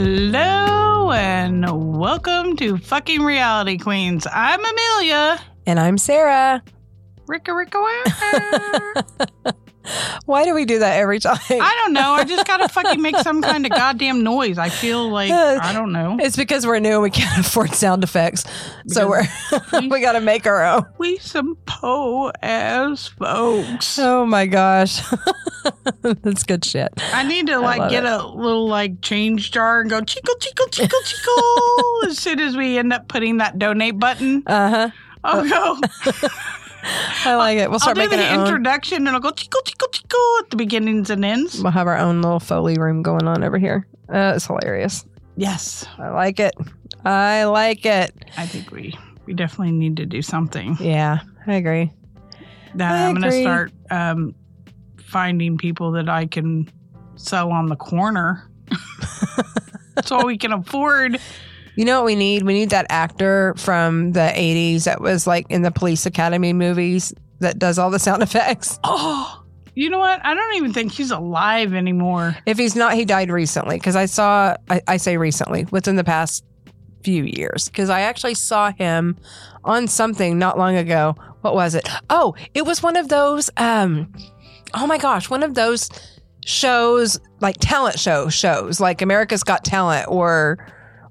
Hello and welcome to fucking Reality Queens. I'm Amelia. And I'm Sarah. Ricka Ricka. Why do we do that every time? I don't know. I just gotta fucking make some kind of goddamn noise. I feel like I don't know. It's because we're new and we can't afford sound effects. so we're we gotta make our own. We some po ass folks. Oh my gosh. That's good shit. I need to like get it. a little like change jar and go chico chico chico chico as soon as we end up putting that donate button. Uh-huh. I'll go. I like it. We'll I'll start do making the our own. introduction and I'll go chico chico chico at the beginnings and ends. We'll have our own little Foley room going on over here. Uh, it's hilarious. Yes, I like it. I like it. I think we we definitely need to do something. Yeah, I agree. Then I I'm going to start um, finding people that I can sell on the corner. so we can afford. You know what we need? We need that actor from the 80s that was like in the Police Academy movies that does all the sound effects. Oh, you know what? I don't even think he's alive anymore. If he's not, he died recently because I saw, I, I say recently, within the past few years, because I actually saw him on something not long ago. What was it? Oh, it was one of those, um, oh my gosh, one of those shows, like talent show shows, like America's Got Talent or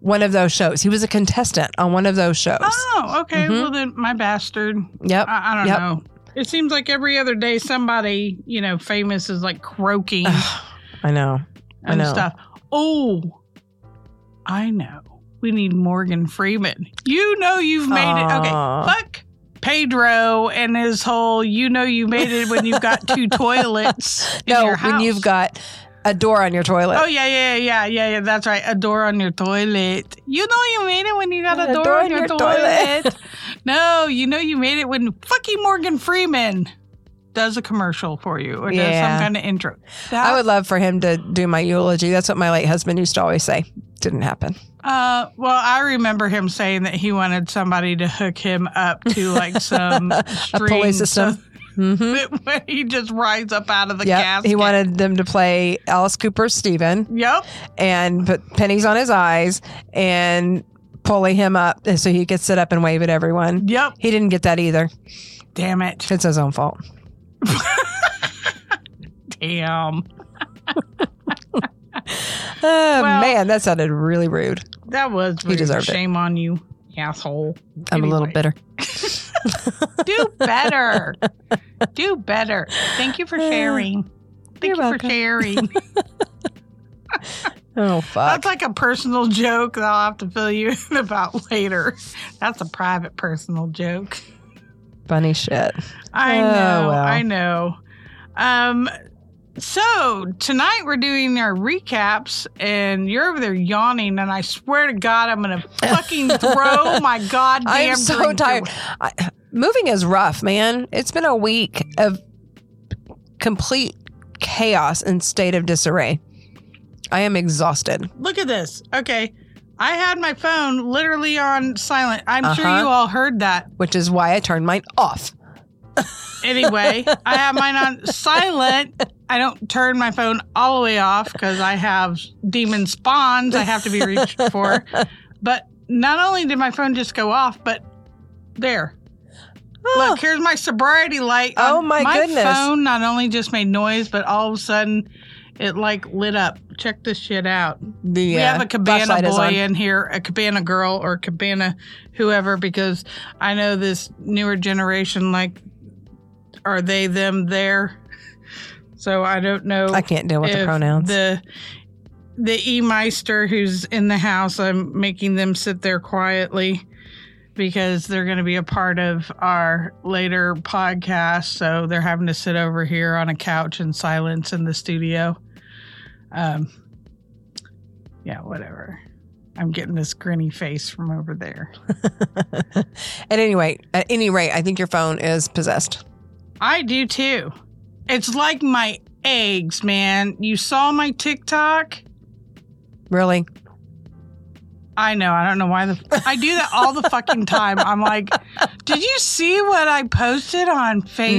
one of those shows. He was a contestant on one of those shows. Oh, okay. Mhm. Well, then my bastard. Yep. I, I don't Yep. know. It seems like every other day somebody, you know, famous is like croaking I know. I and know. stuff. Oh, I know. We need Morgan Freeman. You know you've made it. Okay, fuck Pedro and his whole. You know you made it when you've got two toilets. In No, when you've got a door on your toilet. Oh yeah, yeah, yeah, yeah, yeah. That's right. A door on your toilet. You know you made it when you got a, door, on your, toilet. no, you know you made it when fucking Morgan Freeman does a commercial for you or does some kind of intro. That, I would love for him to do my eulogy. That's what my late husband used to always say. Didn't happen. Uh, well, I remember him saying that he wanted somebody to hook him up to like some A pulley system. Hmm when he just rides up out of the Yep. casket. He wanted them to play Alice Cooper's Steven Yep. and put pennies on his eyes and pulley him up so he could sit up and wave at everyone. Yep. He didn't get that either. Damn it. It's his own fault. Damn. Oh, Well- man, that sounded really rude. That was He rude. deserved it. Shame on you, asshole. I'm a little bitter. Do better. Do better. Thank you for sharing. Thank You're you welcome. for sharing. Oh, fuck. That's like a personal joke that I'll have to fill you in about later. That's a private personal joke. Funny shit. I Oh, know. well. I know. Um so tonight we're doing our recaps and you're over there yawning and I swear to God I'm gonna fucking throw my goddamn I am so tired. I, moving is rough, man. It's been a week of complete chaos and state of disarray. I am exhausted. Look at this. Okay. I had my phone literally on silent. I'm sure Uh-huh. you all heard that. which is why I turned mine off. Anyway, I have mine on silent. I don't turn my phone all the way off because I have demon spawns I have to be reached for. But not only did my phone just go off, but there. Look, here's my sobriety light. Oh, Um, my goodness. My phone not only just made noise, but all of a sudden it like lit up. Check this shit out. the We uh, have a cabana boy in here, a cabana girl or cabana whoever, because I know this newer generation, like, are they, them, there? So I don't know. I can't deal with the pronouns. The the E Meister who's in the house, I'm making them sit there quietly because they're going to be a part of our later podcast. So they're having to sit over here on a couch in silence in the studio. Um, yeah, whatever. I'm getting this grinny face from over there. at any rate, at any rate, I think your phone is possessed. I do too. It's like my eggs, man. You saw my TikTok? Really? I know. I don't know why the I do that all the fucking time. I'm like, did you see what I posted on Facebook?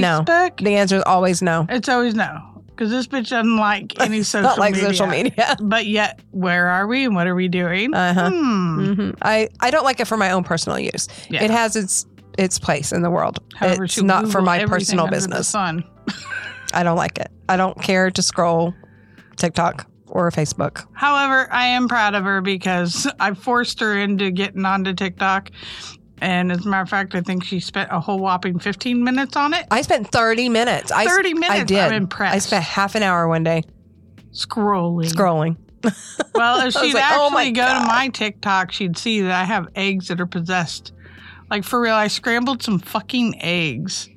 No. The answer is always no. It's always no. because this bitch doesn't like any social Not like media. social media. But yet, where are we and what are we doing? Uh-huh. Hmm. hmm I, I don't like it for my own personal use. Yeah. It has its its place in the world. However, it's not for my personal business. I don't like it. I don't care to scroll TikTok or Facebook. However, I am proud of her because I forced her into getting onto TikTok. And as a matter of fact, I think she spent a whole whopping 15 minutes on it. I spent 30 minutes. I, 30 minutes. I did. I'm impressed. I spent half an hour one day scrolling. scrolling. Well, if she'd like, oh actually oh go to my TikTok, she'd see that I have eggs that are possessed. Like for real, I scrambled some fucking eggs.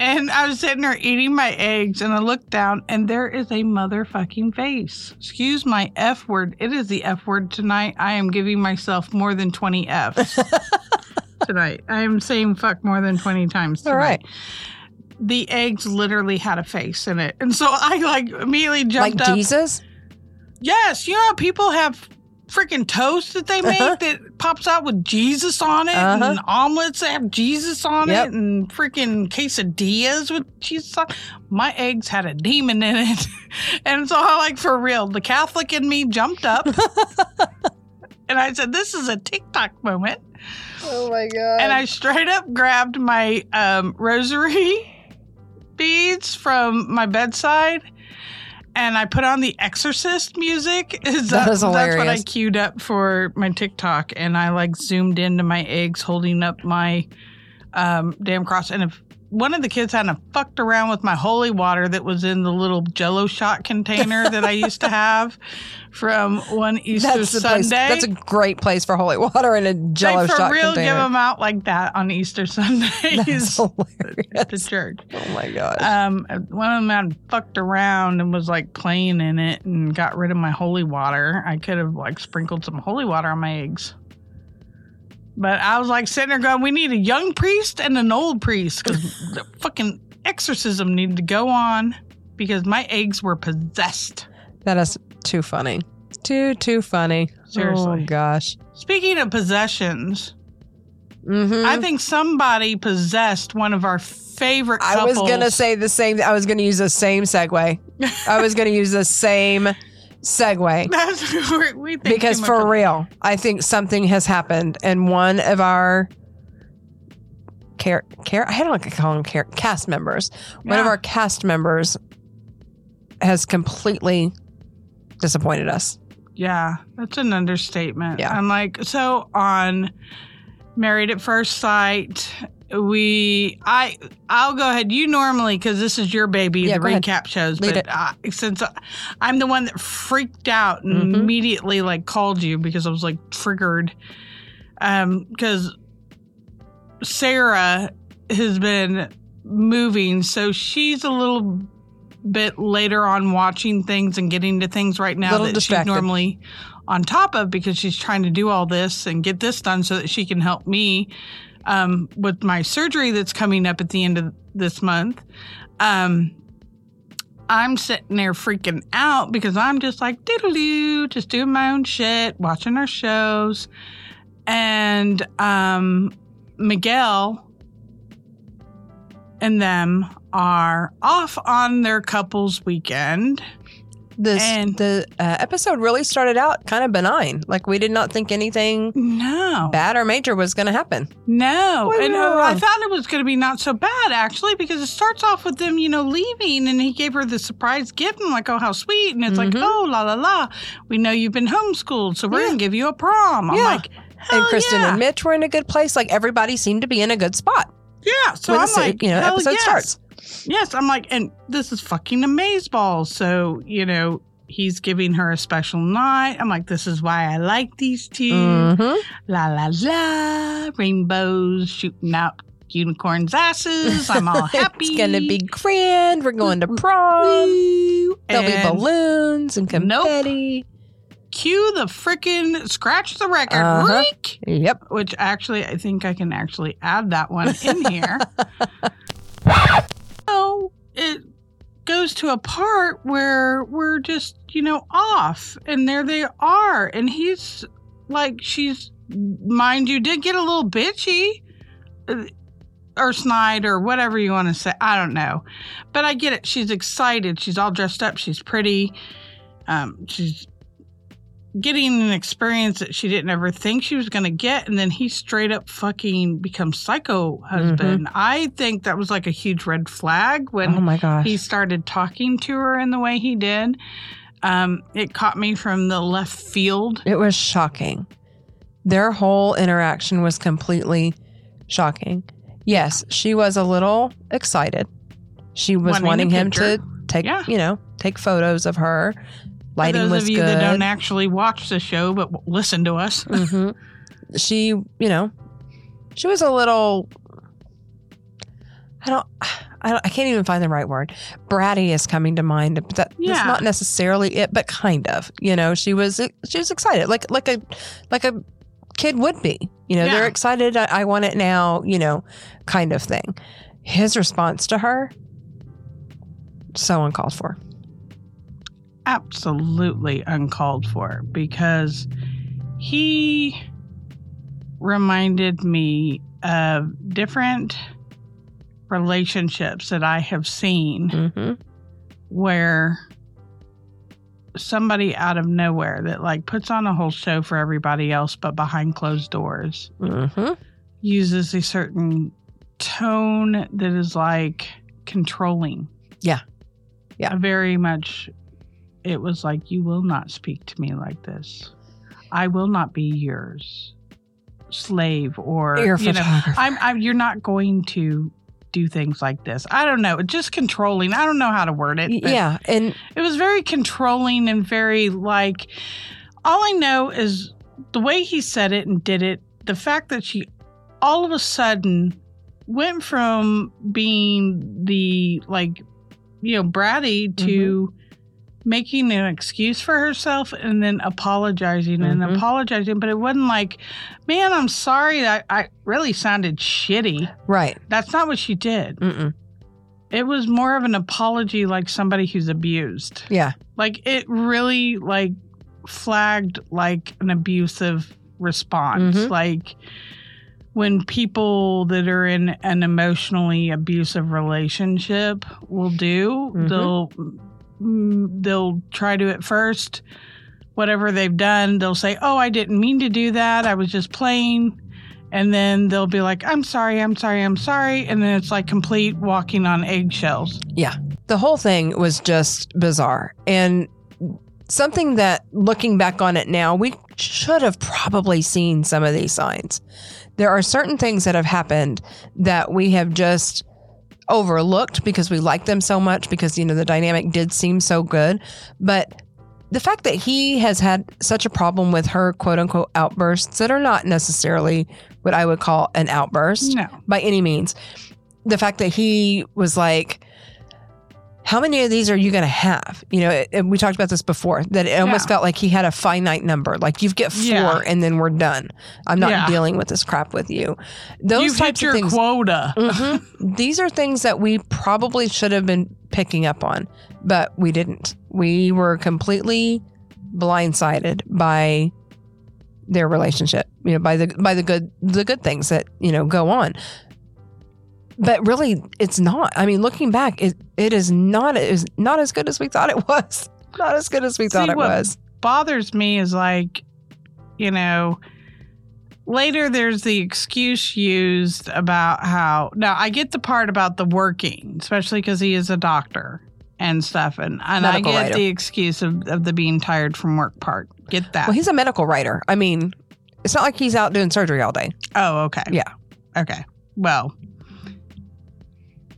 And I was sitting there eating my eggs, and I looked down, and there is a motherfucking face. Excuse my F word. It is the F word tonight. I am giving myself more than 20 Fs tonight. I am saying fuck more than 20 times tonight. All right. The eggs literally had a face in it. And so I like immediately Like jumped up. Jesus? Yes, you know how people have freaking toast that they make Uh-huh. that pops out with Jesus on it, Uh-huh. and omelets that have Jesus on Yep. it, and freaking quesadillas with Jesus on. My eggs had a demon in it, and so I like for real. The Catholic in me jumped up, and I said, "This is a TikTok moment," Oh my God. and I straight up grabbed my um, rosary beads from my bedside. And I put on the Exorcist music. Is That that, is That's what I queued up for my TikTok, and I like zoomed into my eggs, holding up my um, damn cross. And if one of the kids hadn't fucked around with my holy water that was in the little Jello shot container that I used to have from one Easter that's Sunday, place. That's a great place for holy water and a jello they for shot real give them out like that on Easter Sundays That's at the hilarious. church. Oh my gosh. Um, one of them had fucked around and was like playing in it and got rid of my holy water. I could have like sprinkled some holy water on my eggs. But I was like sitting there going, we need a young priest and an old priest because the fucking exorcism needed to go on because my eggs were possessed. that is too funny. Too, too funny. Seriously. Oh gosh. Speaking of possessions, Mm-hmm. I think somebody possessed one of our favorite couples. I was gonna say the same. I was gonna use the same segue. I was gonna use the same segue That's what we think because for real, I think something has happened, and one of our care care I don't like to call them care cast members. One of our cast members has completely disappointed us. Yeah, that's an understatement. Yeah. I'm like, so on Married at First Sight, we I I'll go ahead. You normally because this is your baby, Yeah, the go ahead. recap shows. Lead but uh, since I, I'm the one that freaked out and Mhm. immediately like called you because I was like triggered, um, because Sarah has been moving, so she's a little bit later on watching things and getting to things right now that distracted. she's normally on top of because she's trying to do all this and get this done so that she can help me um, with my surgery that's coming up at the end of this month. Um, I'm sitting there freaking out because I'm just like diddle just doing my own shit, watching our shows, and um, Miguel and them are off on their couples weekend. This And- the uh, episode really started out kind of benign. Like we did not think anything No, bad or major was going to happen. no, and uh, I thought it was going to be not so bad actually because it starts off with them, you know, leaving, and he gave her the surprise gift. and like, oh, how sweet! And it's like, Mhm. oh, la la la. We know you've been homeschooled, so we're Yeah. going to give you a prom. I'm Yeah. like, and Kristen yeah. and Mitch were in a good place. Like everybody seemed to be in a good spot yeah. So when I'm the like, you know episode yes. starts. Yes, I'm like, and this is fucking amazeballs. So you know. He's giving her a special night. I'm like, this is why I like these 2 Mhm. La la la, rainbows shooting out unicorns' asses. I'm all happy. it's gonna be grand. We're going to prom. There'll be balloons and Nope. confetti. Cue the frickin' scratch the record, Uh-huh. Yep. which actually I think I can actually add that one in here. it goes to a part where we're just you know off, and there they are, and he's like, she's mind you, did get a little bitchy. Uh, or snide or whatever you want to say. I don't know. But I get it. She's excited. She's all dressed up. She's pretty. Um, she's getting an experience that she didn't ever think she was going to get. And then he straight up fucking becomes psycho husband. I think that was like a huge red flag when oh my gosh. he started talking to her in the way he did. Um, it caught me from the left field. It was shocking. Their whole interaction was completely shocking. Yes, she was a little excited. She was Wanting wanting, him picture. to take, Yeah. you know, take photos of her. For those was of you good. that don't actually watch the show but w- listen to us, hmm She, you know, she was a little. I don't. I, don't, I can't even find the right word. Bratty is coming to mind, but that, Yeah. that's not necessarily it, but kind of. You know, she was she was excited, like like a like a kid would be. You know, Yeah. they're excited. I, I want it now. You know, kind of thing. His response to her, so uncalled for. Absolutely uncalled for because he reminded me of different relationships that I have seen hmm where somebody out of nowhere that like puts on a whole show for everybody else but behind closed doors hmm uses a certain tone that is like controlling. Yeah. Yeah. A very much it was like you will not speak to me like this. I will not be yours slave or Your you know I'm, I'm, you're not going to do things like this. I don't know. Just controlling. I don't know how to word it. yeah, and it was very controlling and very like all I know is the way he said it and did it, the fact that she all of a sudden went from being the like you know bratty to mm-hmm. Making an excuse for herself and then apologizing and Mhm. apologizing but it wasn't like man i'm sorry that i really sounded shitty right. that's not what she did Mm-mm. it was more of an apology like somebody who's abused Yeah. like it really like flagged like an abusive response Mhm. like when people that are in an emotionally abusive relationship will do Mhm. they'll Mm, they'll try to at first whatever they've done they'll say oh i didn't mean to do that. I was just playing and then they'll be like i'm sorry i'm sorry i'm sorry. And then it's like complete walking on eggshells. Yeah. the whole thing was just bizarre. And something that looking back on it now we should have probably seen some of these signs. There are certain things that have happened that we have just overlooked because we like them so much because you know the dynamic did seem so good but the fact that he has had such a problem with her quote unquote outbursts that are not necessarily what I would call an outburst no by any means. The fact that he was like, how many of these are you going to have? You know, it, and we talked about this before that it almost Yeah. felt like he had a finite number. Like you get four Yeah. and then we're done. I'm not Yeah. dealing with this crap with you. Those You've types hit your of things. quota. Mhm. These are things that we probably should have been picking up on, but we didn't. We were completely blindsided by their relationship, you know, by the by the good the good things that, you know, go on. But really it's not. I mean, looking back, it it is not is not as good as we thought it was. Not as good as we thought it what- was. bothers me is like, you know, later there's the excuse used about how. Now, I get the part about the working, especially because he is a doctor and stuff. And, and I get writer. the excuse of, of the being tired from work part. Get that. Well, he's a medical writer. I mean, it's not like he's out doing surgery all day. oh, okay. Yeah. Okay. Well,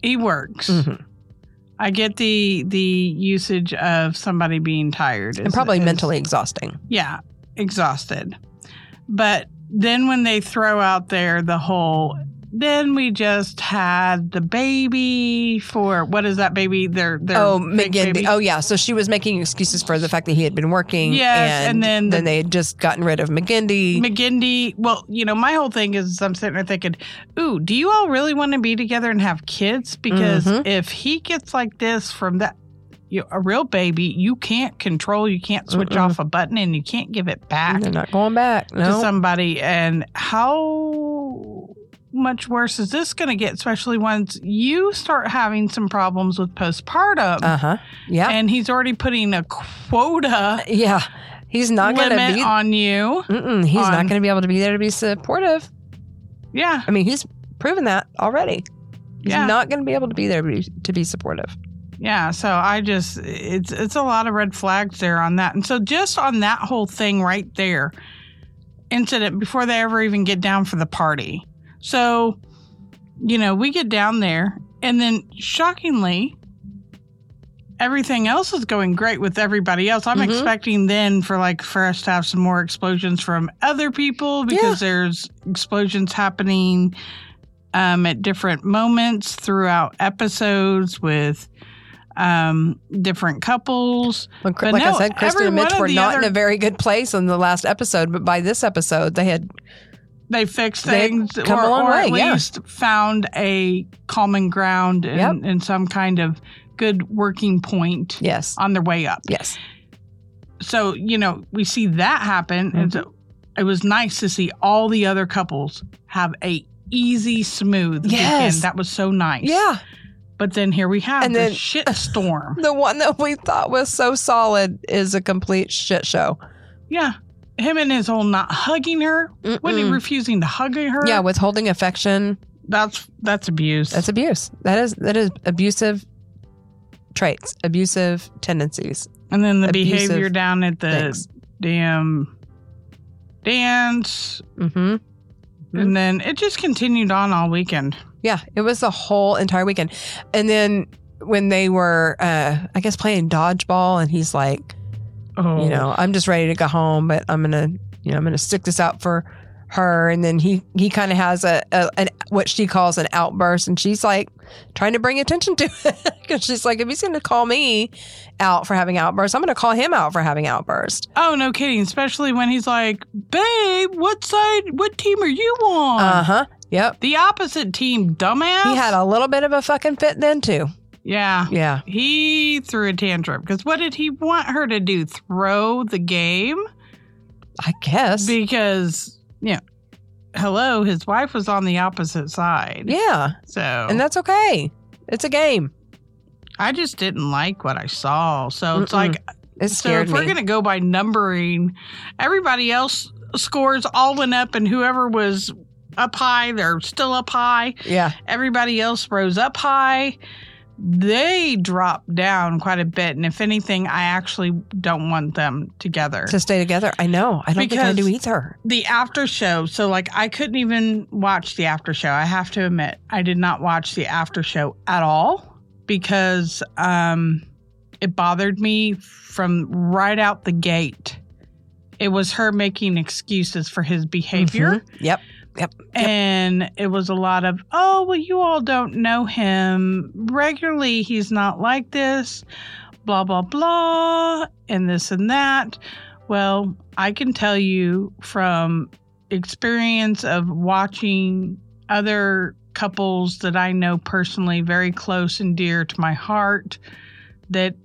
he works. Mhm. I get the the usage of somebody being tired And is- probably is- mentally exhausting. yeah, exhausted. But then when they throw out there the whole, then we just had the baby for what is that baby? Their their Oh, baby? Oh, yeah. So she was making excuses for the fact that he had been working. Yes, and then the- then they had just gotten rid of McGindy. McGindy. Well, you know, my whole thing is I'm sitting there thinking, ooh, do you all really want to be together and have kids? Because Mhm. if he gets like this from that. You, a real baby, you can't control, you can't switch Mm-mm. off a button, and you can't give it back. They're not going back. to somebody and how much worse is this going to get, especially once you start having some problems with postpartum? Uh huh. Yeah. And he's already putting a quota yeah. He's not going to be. on you. Mm-mm, he's not going to be able to be there to be supportive. Yeah. I mean, he's proven that already. He's Yeah. not going to be able to be there to be supportive. Yeah, so I just it's it's a lot of red flags there on that. And so just on that whole thing right there, incident before they ever even get down for the party. So, you know, we get down there and then shockingly everything else is going great with everybody else. I'm Mhm. expecting then for like for us to have some more explosions from other people because there's explosions happening um, at different moments throughout episodes with um, different couples. Like, But like I no, said, Kristen and Mitch were not in a very good place in the last episode, but by this episode, they had They fixed things, come or, a long or at way, yeah. least found a common ground and, Yep. and some kind of good working point yes, on their way up. yes, So you know we see that happen, and Mm-hmm. so it was nice to see all the other couples have a easy, smooth Yes. weekend. That was so nice. yeah. But then here we have And the then- shit storm. The one that we thought was so solid is a complete shit show. yeah. Him and his whole not hugging her. When he refusing to hug her. yeah, withholding affection. That's that's abuse. That's abuse. That is that is abusive traits, abusive tendencies. and then the abusive behavior down at the things. damn dance. Mm-hmm. Mhm. And then it just continued on all weekend. Yeah, it was the whole entire weekend. And then when they were, uh, I guess, playing dodgeball, and he's like, Oh, you know, I'm just ready to go home, but I'm gonna, you know, I'm gonna stick this out for her. And then he he kind of has a, a an what she calls an outburst, and she's like trying to bring attention to it because she's like, if he's gonna call me out for having outbursts, I'm gonna call him out for having outbursts. Oh, no kidding. Especially when he's like, babe, what side, what team are you on? Uh huh. Yep. The opposite team, dumbass. He had a little bit of a fucking fit then too. Yeah. Yeah. He threw a tantrum because what did he want her to do? Throw the game? I guess. Because, you know, hello, his wife was on the opposite side. yeah. So, And that's okay. It's a game. I just didn't like what I saw. So it's Mm-mm. like, It so if we're going to go by numbering, everybody else scores all went up, and whoever was up high, they're still up high. yeah. Everybody else rose up high. They drop down quite a bit. And if anything, I actually don't want them together. To stay together. I know. I don't think I do either. the after show, so like I couldn't even watch the after show. I have to admit, I did not watch the after show at all because um it bothered me from right out the gate. It was her making excuses for his behavior. Mhm. Yep. And it was a lot of, oh, well, you all don't know him. Regularly, he's not like this, blah, blah, blah, and this and that. Well, I can tell you from experience of watching other couples that I know personally very close and dear to my heart that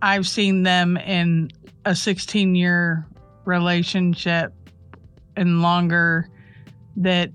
I've seen them in a 16 year relationship and longer that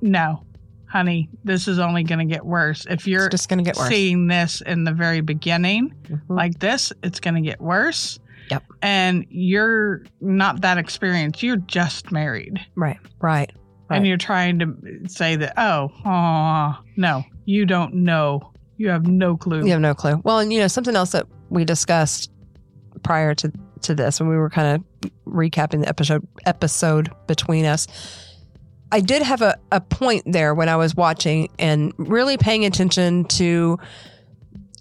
no, honey, this is only going to get worse. If you're It's just going to get worse. seeing this in the very beginning Mhm. like this, it's going to get worse. Yep. And you're not that experienced. You're just married. right. Right. Right. And you're trying to say that, oh, aw, no, you don't know. You have no clue. You have no clue. Well, and you know, something else that we discussed prior to to this when we were kind of recapping the episode episode between us. I did have a, a point there when I was watching and really paying attention to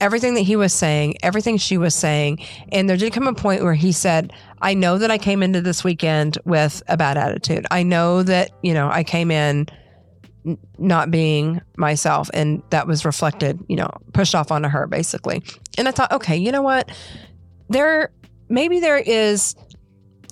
everything that he was saying, everything she was saying. And there did come a point where he said, I know that I came into this weekend with a bad attitude. I know that, you know, I came in not being myself and that was reflected, you know, pushed off onto her basically. And I thought, okay, you know what? There maybe there is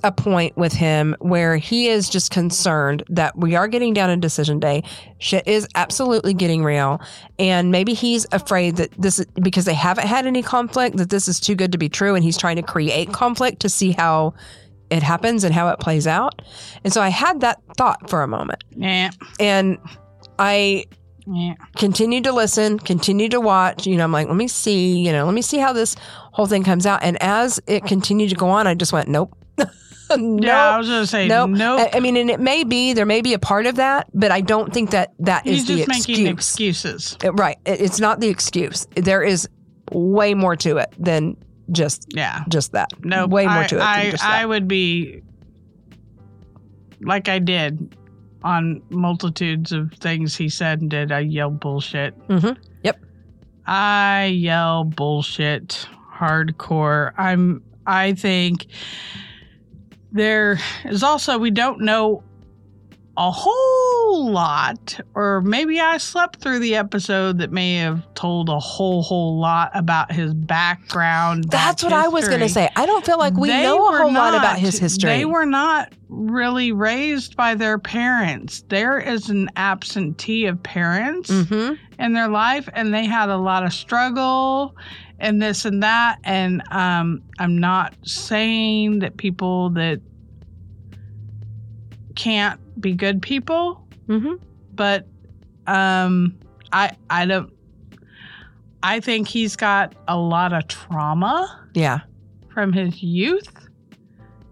a point with him where he is just concerned that we are getting down to decision day. Shit is absolutely getting real. And maybe he's afraid that this, is because they haven't had any conflict, that this is too good to be true. And he's trying to create conflict to see how it happens and how it plays out. And so I had that thought for a moment. Yeah. And I Yeah. continued to listen, continued to watch. You know, I'm like, let me see, you know, let me see how this whole thing comes out. And as it continued to go on, I just went, nope. nope. Yeah, I was gonna say Nope. nope. I, I mean, and it may be, there may be a part of that, but I don't think that that is He's the just making excuse. excuses. It- right. It- it's not the excuse. There is way more to it than just Yeah. just that. No, way more I, to it than I, I would be like I did on multitudes of things he said and did. I yell bullshit. Mm-hmm. Yep. I yell bullshit hardcore. I'm. I think there is also we don't know a whole lot, or maybe I slept through the episode that may have told a whole whole lot about his background. That's what I was going to say. I don't feel like we They know a whole lot about his history. They were not really raised by their parents. There is an absentee of parents hmm in their life, and they had a lot of struggle and this and that. And um, I'm not saying that people that can't be good people, hmm but um, I I don't. I think he's got a lot of trauma Yeah. from his youth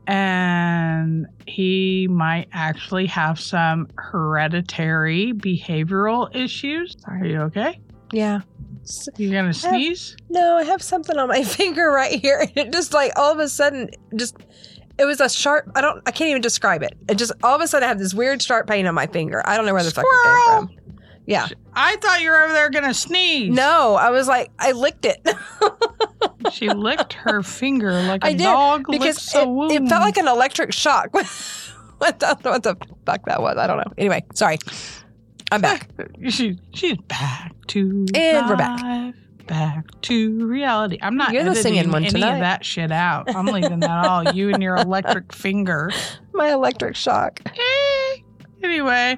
and he might actually have some hereditary behavioral issues. Are you okay? Yeah. You're gonna sneeze? No, I have something on my finger right here. And it just like all of a sudden just it was a sharp I don't I can't even describe it. It just all of a sudden I have this weird sharp pain on my finger. I don't know where the fuck it came from. Yeah. I thought you were over there gonna sneeze. No, I was like I licked it. She licked her finger like a I did, dog because licks a it, wound. it felt like an electric shock. I don't know what the fuck that was. I don't know. Anyway, sorry. I'm back. She, she's back to And we're back. Back to reality. I'm not You're editing singing one any tonight. of that shit out. I'm leaving that all. You and your electric finger. My electric shock. Eh. anyway,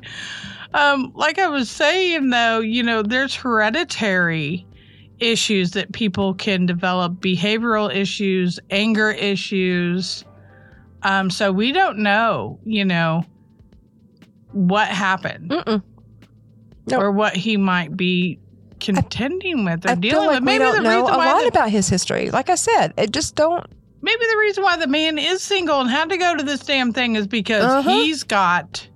um, like I was saying though, you know, there's hereditary issues that people can develop, behavioral issues, anger issues. Um, so we don't know, you know, what happened. Nope. or what he might be contending with or I dealing like with. Maybe don't the know reason a why lot the, about his history. Like I said, it just don't. maybe the reason why the man is single and had to go to this damn thing is because Uh-huh. he's got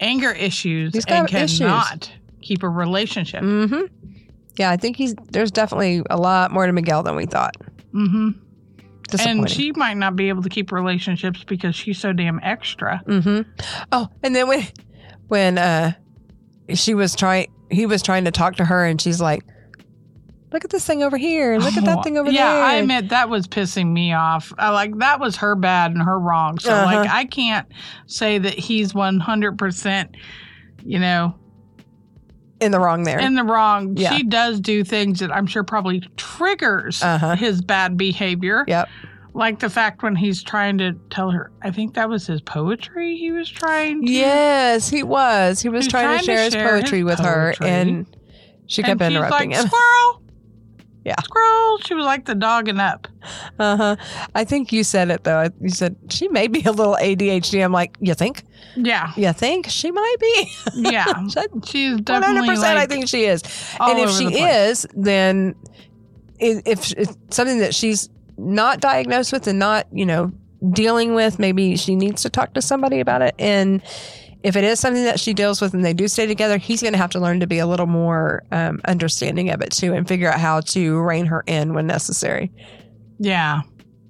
anger issues He's and got issues. cannot keep a relationship. Mm-hmm. Yeah, I think he's. There's definitely a lot more to Miguel than we thought. Mm-hmm. And she might not be able to keep relationships because she's so damn extra. Mm-hmm. Oh, and then when when uh she was trying, he was trying to talk to her, and she's like, "Look at this thing over here, look at that thing over Oh, yeah, there." I admit that was pissing me off. I, like that was her bad and her wrong. So Uh-huh. like I can't say that he's one hundred percent, you know, in the wrong there. in the wrong. Yeah. She does do things that I'm sure probably triggers Uh-huh. his bad behavior. Yep. Like the fact when he's trying to tell her, I think that was his poetry he was trying to. yes, he was. He was trying, trying to to share his share poetry his with her, and she kept and interrupting like, him. Squirrel. Yeah. Squirrel. She was like the dog dogging up. Uh huh. I think you said it though. You said she may be a little ADHD. I'm like, you think? Yeah. You think she might be? Yeah. She's definitely hundred percent. I think she is. and if she the is, then if it's something that she's not diagnosed with and not, you know, dealing with, maybe she needs to talk to somebody about it. And if it is something that she deals with and they do stay together, he's going to have to learn to be a little more um, understanding of it too and figure out how to rein her in when necessary. Yeah.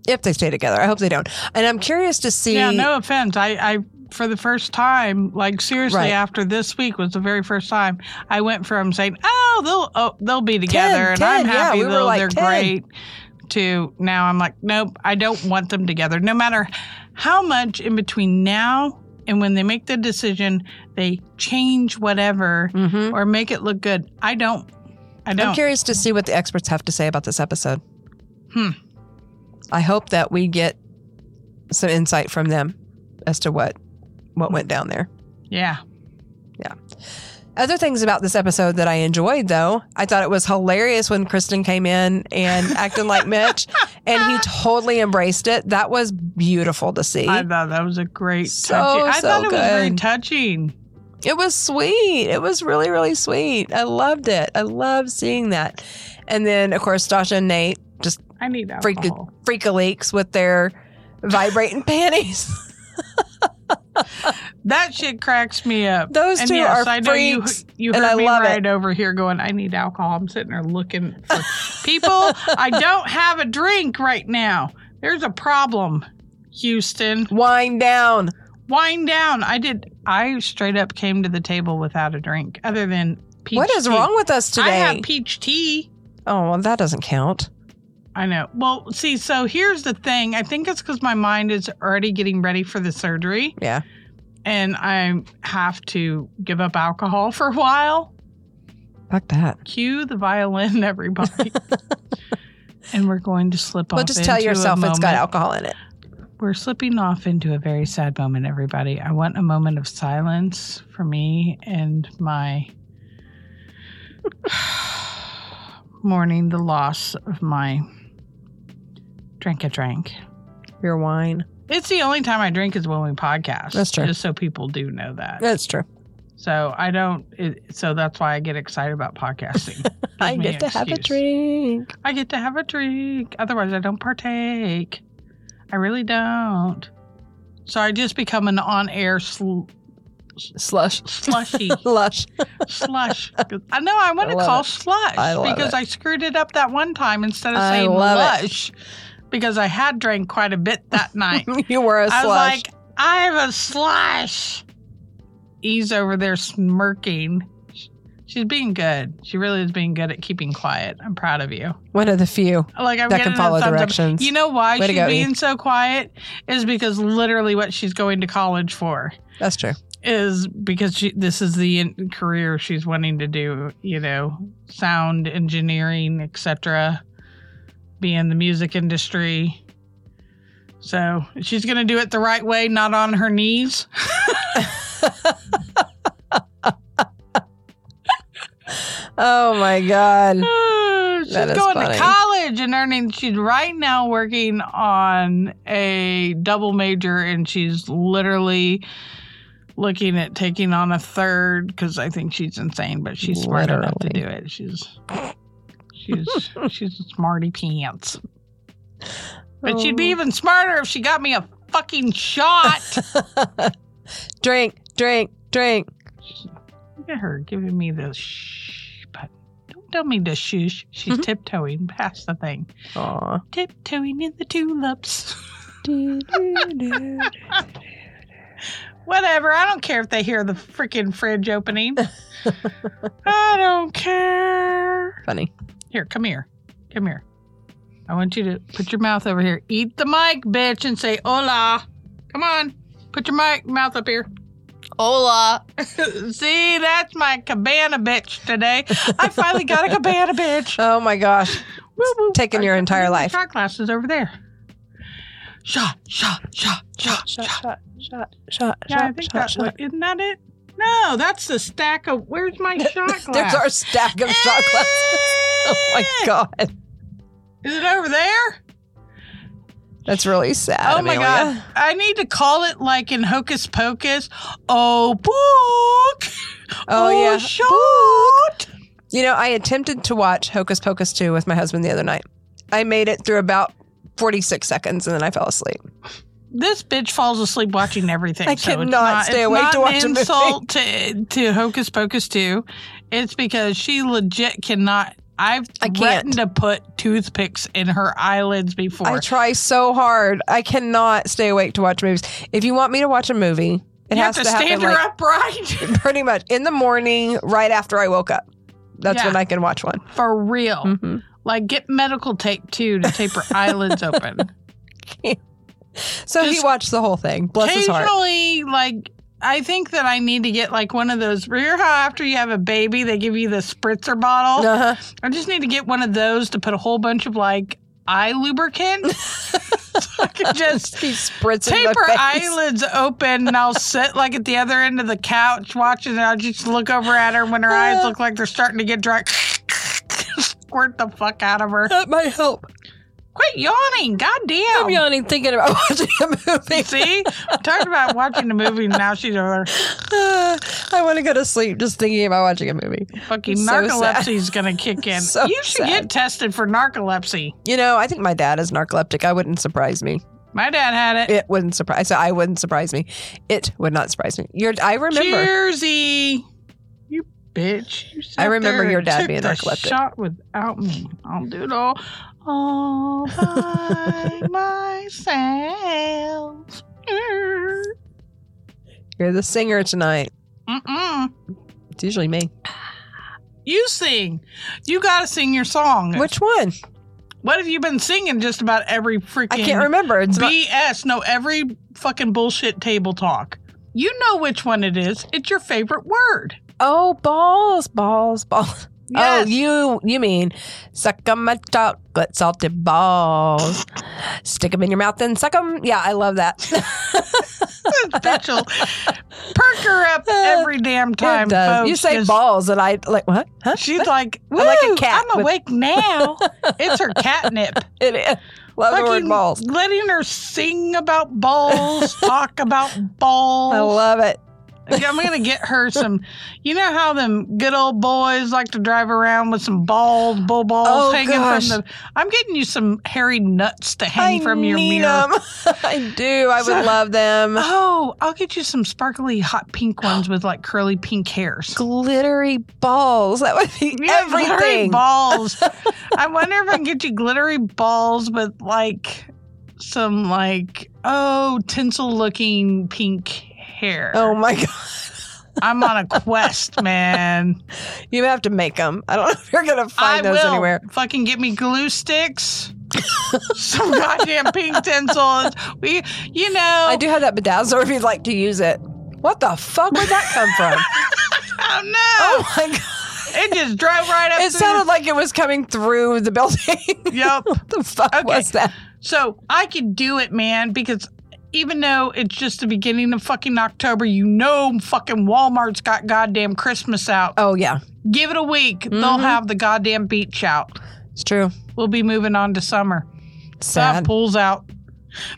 If they stay together, I hope they don't. And I'm curious to see. Yeah, no offense. I, I for the first time, like seriously, Right. after this week was the very first time I went from saying, "Oh, they'll oh, they'll be together," and 10, I'm yeah, happy we were they'll like they're 10. great. To now, I'm like, nope, I don't want them together. No matter how much in between now and when they make the decision, they change whatever Mhm. or make it look good. I don't. I I'm curious to see what the experts have to say about this episode. Hmm. I hope that we get some insight from them as to what what went down there. Yeah. Yeah. Other things about this episode that I enjoyed, though, I thought it was hilarious when Kristen came in and acting like Mitch, and he totally embraced it. That was beautiful to see. I thought that was a great So, touching. I so thought it was very good. touching. It was sweet. It was really, really sweet. I loved it. I loved seeing that. And then, of course, Dasha and Nate just I need freak alcohol. freakaleaks with their vibrating panties. That shit cracks me up. Those and two yes, are I know you freaks, you and heard I me love it. right over here going, I need alcohol. I'm sitting there looking for people. I don't have a drink right now. There's a problem, Houston. Wind down. Wind down. I did I straight up came to the table without a drink other than peach what is tea. wrong with us today? I have peach tea. oh, well, that doesn't count. I know. Well, see, so here's the thing. I think it's because my mind is already getting ready for the surgery Yeah. and I have to give up alcohol for a while. Fuck that. Cue the violin, everybody. and we're going to slip Well, off. just tell yourself it's got alcohol in it. We're slipping off into a very sad moment, everybody. I want a moment of silence for me and my mourning the loss of my drink a drink. Your wine. It's the only time I drink is when we podcast. That's true. Just so people do know that. That's true. So I don't. It, so that's why I get excited about podcasting. I get to have a drink. I get to have a drink. Otherwise, I don't partake. I really don't. So I just become an on-air sl- Slush. slushy slush, slush. I know I want to call it. slush I because it. I screwed it up that one time instead of I saying love it. Because I had drank quite a bit that night. you were a slush. I was like, I have a slush. He's over there smirking. She's being good. She really is being good at keeping quiet. I'm proud of you. One of the few. Like I'm That can follow thumbs up. directions. You know why Way she's go, E. being so quiet is because literally what she's going to college for That's true. is because she, this is the in- career she's wanting to do. You know, sound engineering, etc. Be in the music industry. So she's going to do it the right way, not on her knees. Oh my God. she's going funny. to college and earning. She's right now working on a double major, and she's literally looking at taking on a third because I think she's insane, but she's smart enough to do it. She's she's she's a smarty pants. But she'd be Oh. even smarter if she got me a fucking shot. drink, drink, drink. Look at her giving me the shh button. Don't tell me to shush. She's Mhm. tiptoeing past the thing. Aw. Tiptoeing in the tulips. Whatever. I don't care if they hear the freaking fridge opening. I don't care. Funny. Here, come here. Come here. I want you to put your mouth over here. Eat the mic, bitch, and say hola. Come on. Put your mic mouth up here. Hola. See, that's my cabana bitch today. I finally got a cabana bitch. Oh my gosh. Woo, woo. taken your I- I entire life. Shot glasses over there. Shot, shot, shot, shot, shot. shot, shot, shot, Yeah, I think shot, that shot. isn't that it? No, that's the stack of. Where's my shot glass? There's our stack of shot eh, glasses. Oh my god. Is it over there? That's really sad. Oh my Amelia. god! I need to call it like in Hocus Pocus. Oh book. Oh, oh yeah. shot. You know, I attempted to watch Hocus Pocus 2 with my husband the other night. I made it through about 46 seconds and then I fell asleep. This bitch falls asleep watching everything. I so cannot not, stay awake not to watch an insult to to Hocus Pocus two. It's because she legit cannot. I've threatened to put toothpicks in her eyelids before. I try so hard. I cannot stay awake to watch movies. If you want me to watch a movie, it you has have to, to stand happen her like, upright pretty much in the morning, right after I woke up. That's Yeah. when I can watch one. for real. hmm Like get medical tape too to tape her eyelids open. So he watched the whole thing. Bless his heart. Occasionally, like I think that I need to get like one of those. Remember how after you have a baby, they give you the spritzer bottle? Uh-huh. I just need to get one of those to put a whole bunch of like eye lubricant. so I can just He spritzing tape my face. eyelids open and I'll sit like at the other end of the couch watching and I'll just look over at her when her eyes look like they're starting to get dry. Squirt the fuck out of her. That might help. Quit yawning. God damn. I'm yawning thinking about watching a movie. See? Talked about watching a movie and now she's over. I want to go to sleep just thinking about watching a movie. Fucking So narcolepsy is going to kick in. So you should sad. get tested for narcolepsy. You know, I think my dad is narcoleptic. I wouldn't surprise me. My dad had it. It wouldn't surprise. So I wouldn't surprise me. It would not surprise me. You're. I remember. Cheersy. You bitch. You I remember your dad being narcoleptic. shot without me. I'll do it all, all by myself. You're the singer tonight. Mm-mm. It's usually me. You sing. You got to sing your song. Which one? What have you been singing just about every freaking I can't remember. It's not, BS? No, every fucking bullshit table talk. You know which one it is. It's your favorite word. oh balls, balls, balls. Oh, yes. Oh, you you mean suck 'em my chocolate salted balls, stick 'em in your mouth and suck 'em. Yeah, I love that. Bitch'll perk her up every damn time. Folks, you say balls, and I like what? Huh? She's like, I'm like a cat I'm with- awake now. it's her catnip. It is. Love the word balls. Letting her sing about balls, talk about balls. I love it. I'm gonna get her some. You know how them good old boys like to drive around with some balls, bull balls Oh, hanging gosh. from the. I'm getting you some hairy nuts to hang I from your need mirror. 'em. I do. I So- would love them. Oh, I'll get you some sparkly hot pink ones with like curly pink hairs. Glittery balls. That would be Yeah, glittery everything. balls. I wonder if I can get you glittery balls with like some like oh tinsel looking pink hair. Oh my god. I'm on a quest, man. You have to make them. I don't know if you're gonna find I those will anywhere. fucking get me glue sticks. some goddamn pink tinsel. We, you know, I do have that bedazzler if you'd like to use it. What the fuck? Where'd that come from? Oh no! oh my god. It just drove right up. It sounded like it was coming through the building. Yep. what the fuck Okay. was that? So I could do it, man, because even though it's just the beginning of fucking October, you know fucking Walmart's got goddamn Christmas out. Oh yeah, Give it a week. They'll Mhm. have the goddamn beach out. it's true. We'll be moving on to summer. They'll Sad. pools out.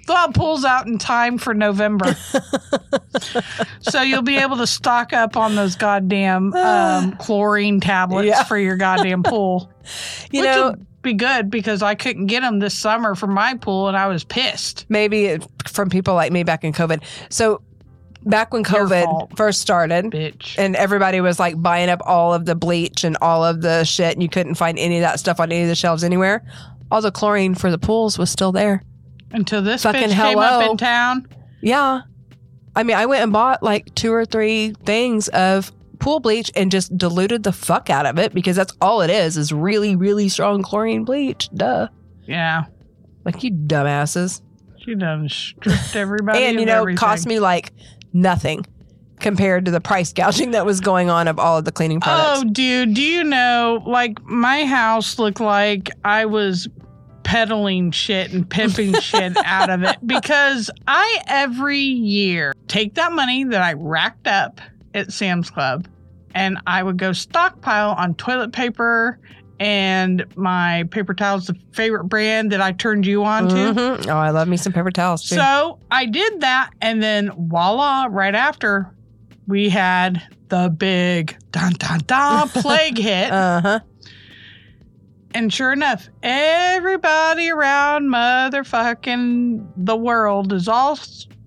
They'll out in time for November. so you'll be able to stock up on those goddamn um, chlorine tablets Yeah. for your goddamn pool. You which know, be good because I couldn't get them this summer for my pool and I was pissed. maybe it- from people like me back in COVID. So back when COVID first started, Bitch. and everybody was like buying up all of the bleach and all of the shit, and you couldn't find any of that stuff on any of the shelves anywhere. All the chlorine for the pools was still there. Until this Fucking bitch came up in town. Yeah. I mean, I went and bought like two or three things of pool bleach and just diluted the fuck out of it because that's all it is is really, really strong chlorine bleach. Duh. Yeah. Like you dumbasses. She done stripped everybody. and you know, everything. cost me like nothing compared to the price gouging that was going on of all of the cleaning oh, products. Oh, dude, do you know, like, my house looked like I was peddling shit and pimping shit out of it because I every year take that money that I racked up at Sam's Club and I would go stockpile on toilet paper and my paper towels, the favorite brand that I turned you on to. Mhm. Oh, I love me some paper towels too. So I did that, and then voila, right after we had the big dun dun dun plague hit. uh huh. and sure enough, everybody around motherfucking the world is all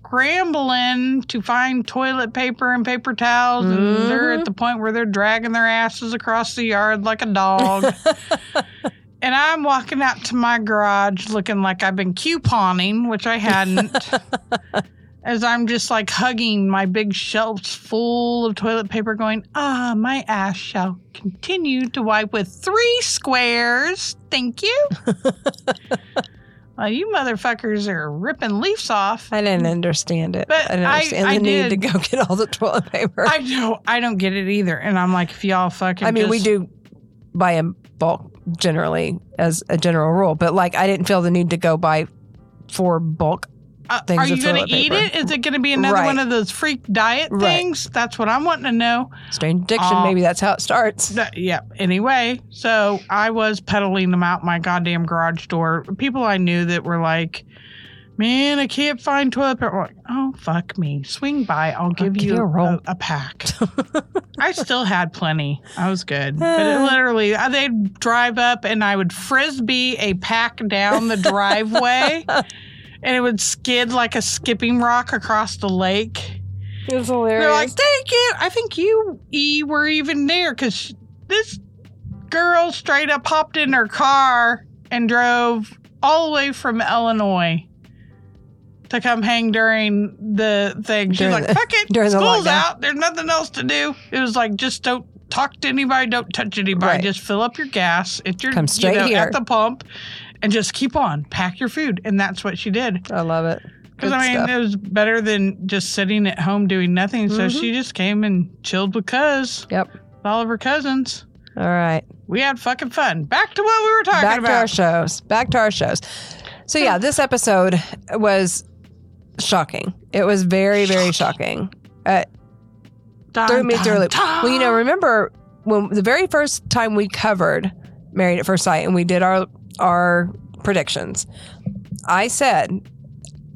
scrambling to find toilet paper and paper towels, and they're Mhm. at the point where they're dragging their asses across the yard like a dog. And I'm walking out to my garage looking like I've been couponing, which I hadn't. as I'm just like hugging my big shelves full of toilet paper, going, Ah, my ass shall continue to wipe with three squares. Thank you. well, you motherfuckers are ripping leaves off. I didn't understand it. But I didn't understand I the need to go get all the toilet paper. I, I know I don't get it either. And I'm like, if y'all fucking I mean, we do buy in bulk generally as a general rule, but like I didn't feel the need to go buy four bulk Uh, are you going to eat it? Is it going to be another Right. one of those freak diet Right. things? That's what I'm wanting to know. Strange addiction. Uh, maybe that's how it starts. That- yeah. Anyway, so I was peddling them out my goddamn garage door. People I knew that were like, "Man, I can't find toilet paper." Like, oh fuck me! Swing by. I'll give give you you a a, a pack. I still had plenty. I was good, but it literally, uh, they'd drive up and I would frisbee a pack down the driveway, and it would skid like a skipping rock across the lake. It's They're like, take it. I think you, E, were even there because this girl straight up hopped in her car and drove all the way from Illinois to come hang during the thing. She's like, the- fuck it. during School's lockdown. out. There's nothing else to do. It was like, just don't talk to anybody. Don't touch anybody. Right. Just fill up your gas at your, Come straight you know, here. at the pump and just keep on. Pack your food. And that's what she did. I love it. Because I mean, stuff. it was better than just sitting at home doing nothing. So Mhm. she just came and chilled with cuz, Yep. with all of her cousins. All right. We had fucking fun. Back to what we were talking about. Back to our shows. Back to our shows. So yeah, this episode was shocking. It was very, very shocking. Uh, Dun, threw me dun, through dun. Well, you know, remember when the very first time we covered Married at First Sight and we did our our predictions, I said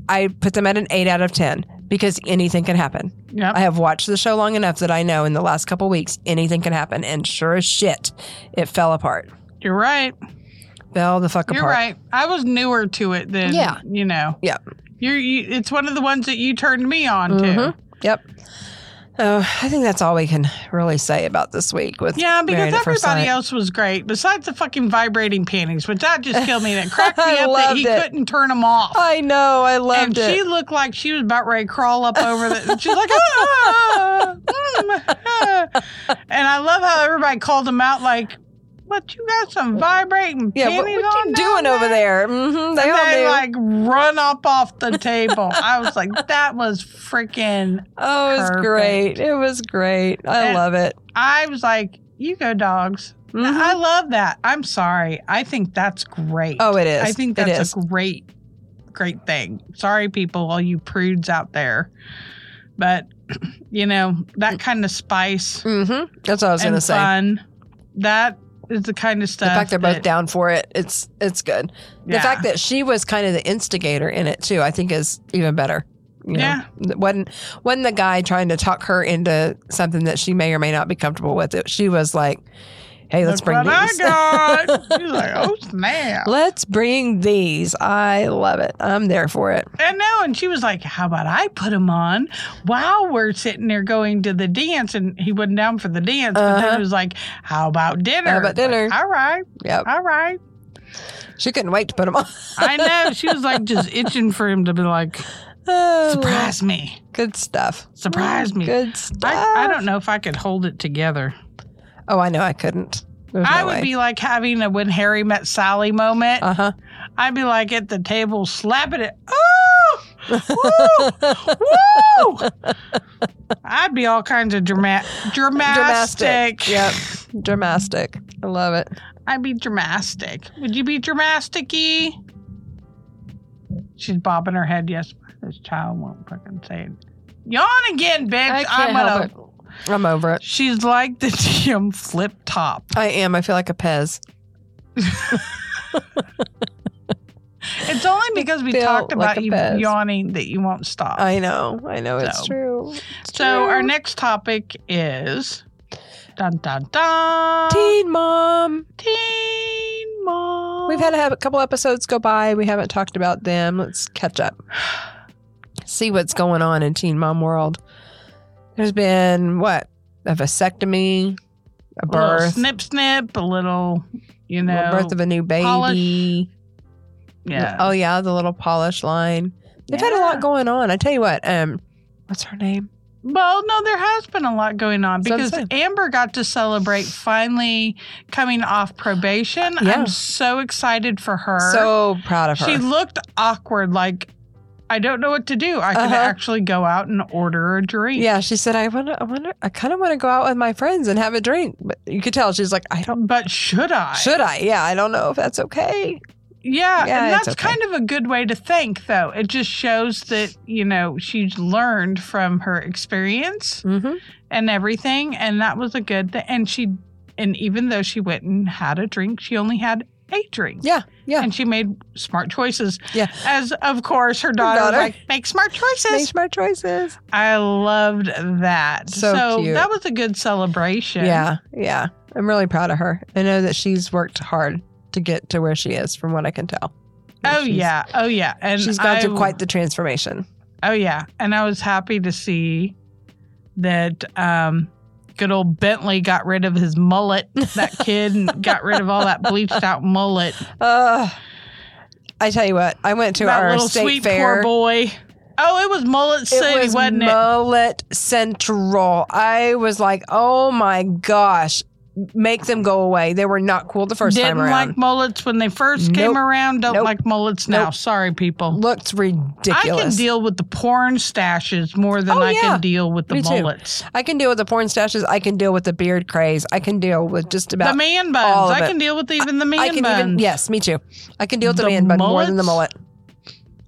I put them at an eight out of ten because anything can happen. Yep. I have watched the show long enough that I know in the last couple weeks anything can happen, and sure as shit, it fell apart. You're right. Fell the fuck You're apart. right. I was newer to it than, Yeah. you know. Yeah. You're, you, it's one of the ones that you turned me on to. Mhm. Yep. Oh, I think that's all we can really say about this week with Yeah, because Married at First everybody else was great, besides the fucking vibrating panties, which that just killed me. And it cracked me up that he it. couldn't turn them off. I know, I loved and it. she looked like she was about ready to crawl up over the. She's like, ah, mm, ah." and I love how everybody called him out, like, "What you got some vibrating yeah, what, panties what on you doing over there? Mm-hmm, they And all they do. like run up off the table. I was like, that was freaking. oh, it was perfect. great. It was great. I And- love it. I was like, you go, dogs. Mhm. I love that. I'm sorry. I think that's great. Oh, it is. I think that's is. a great, great thing. Sorry, people, all you prudes out there. But, you know, that kind of spice Mm-hmm. That's what I was going to say. fun, that is the kind of stuff. The fact they're both that- down for it, it's it's good. The yeah. fact that she was kind of the instigator in it too, I think is even better. You know? Yeah. Wasn't wasn't the guy trying to talk her into something that she may or may not be comfortable with. It she was like, "Hey, let's bring these. I got. She's like, oh, snap. let's bring these. I love it. I'm there for it. And no, and she was like, "How about I put them on while we're sitting there going to the dance?" And he wasn't down for the dance, but then Uh-huh. he was like, "How about dinner?" How about Like, dinner? all right, Yep. all right. She couldn't wait to put them on. I know. She was like just itching for him to be like, Oh, "Surprise me, Good stuff. surprise me." Good stuff. I, I don't know if I could hold it together. Oh, I know I couldn't. There's I no would way. be like having a when Harry met Sally moment. Uh huh. I'd be like at the table slapping it. Oh, woo, woo! I'd be all kinds of dramatic, dramatic. Yep. Dramatic. I love it. I'd be dramatic. Would you be dramatic? She's bobbing her head. Yes, this child won't fucking say it. Yawn again, bitch. I can't I'm help gonna. it. I'm over it. She's like the GM flip top. I am. I feel like a Pez. It's only because we feel talked like about a you Pez. yawning that you won't stop. I know. I know. It's So- true. It's so true. our next topic is dun dun dun teen mom. teen mom. We've had to have a couple episodes go by. We haven't talked about them. Let's catch up. See what's going on in teen mom world. There's been what a vasectomy, a birth. a snip snip, a little, you know, little birth of a new baby. polish. yeah. Oh yeah, the little polish line. They've had a lot going on. I tell you what. Um, what's her name? Well, no, there has been a lot going on That's what I'm because. Amber got to celebrate finally coming off probation. Yeah. I'm so excited for her. So proud of her. she looked awkward, like I don't know what to do. I could Uh-huh. actually go out and order a drink. yeah, she said, "I want to. I wonder. I kind of want to go out with my friends and have a drink." But you could tell she's like, "I don't. But should I? Should I? Yeah, I don't know if that's okay." Yeah, Yeah, and that's okay. kind of a good way to think, though. It just shows that, you know, she's learned from her experience Mm-hmm. and everything. And that was a good thing. And she, and even though she went and had a drink, she only had drink. Yeah, yeah. And she made smart choices. Yeah. As, of course, her daughter, was daughter. like, make smart choices. Make smart choices. I loved that. So cute. that was a good celebration. Yeah, yeah. I'm really proud of her. I know that she's worked hard to get to where she is, from what I can tell. Oh, yeah. Oh, yeah. And she's gone I- through quite the transformation. Oh yeah, and I was happy to see that um, good old Bentley got rid of his mullet. That kid and got rid of all that bleached out mullet. Uh, I tell you what, I went to that our little state sweet fair. poor boy. Oh, it was mullet city, it was wasn't it? mullet central. I was like, oh my gosh, make them go away. They were not cool the 1st Didn't time around. like mullets when they first came around. Don't Nope. like mullets now. Nope. Sorry, people. Looked I can deal with the porn stashes more than Oh, I yeah. can deal with the Me too. mullets. I can deal with the porn stashes. I can deal with the beard craze. I can deal with just about the man buns. I can deal with even the man I can buns. even yes, me too. I can deal with the, The man bun more than the mullet.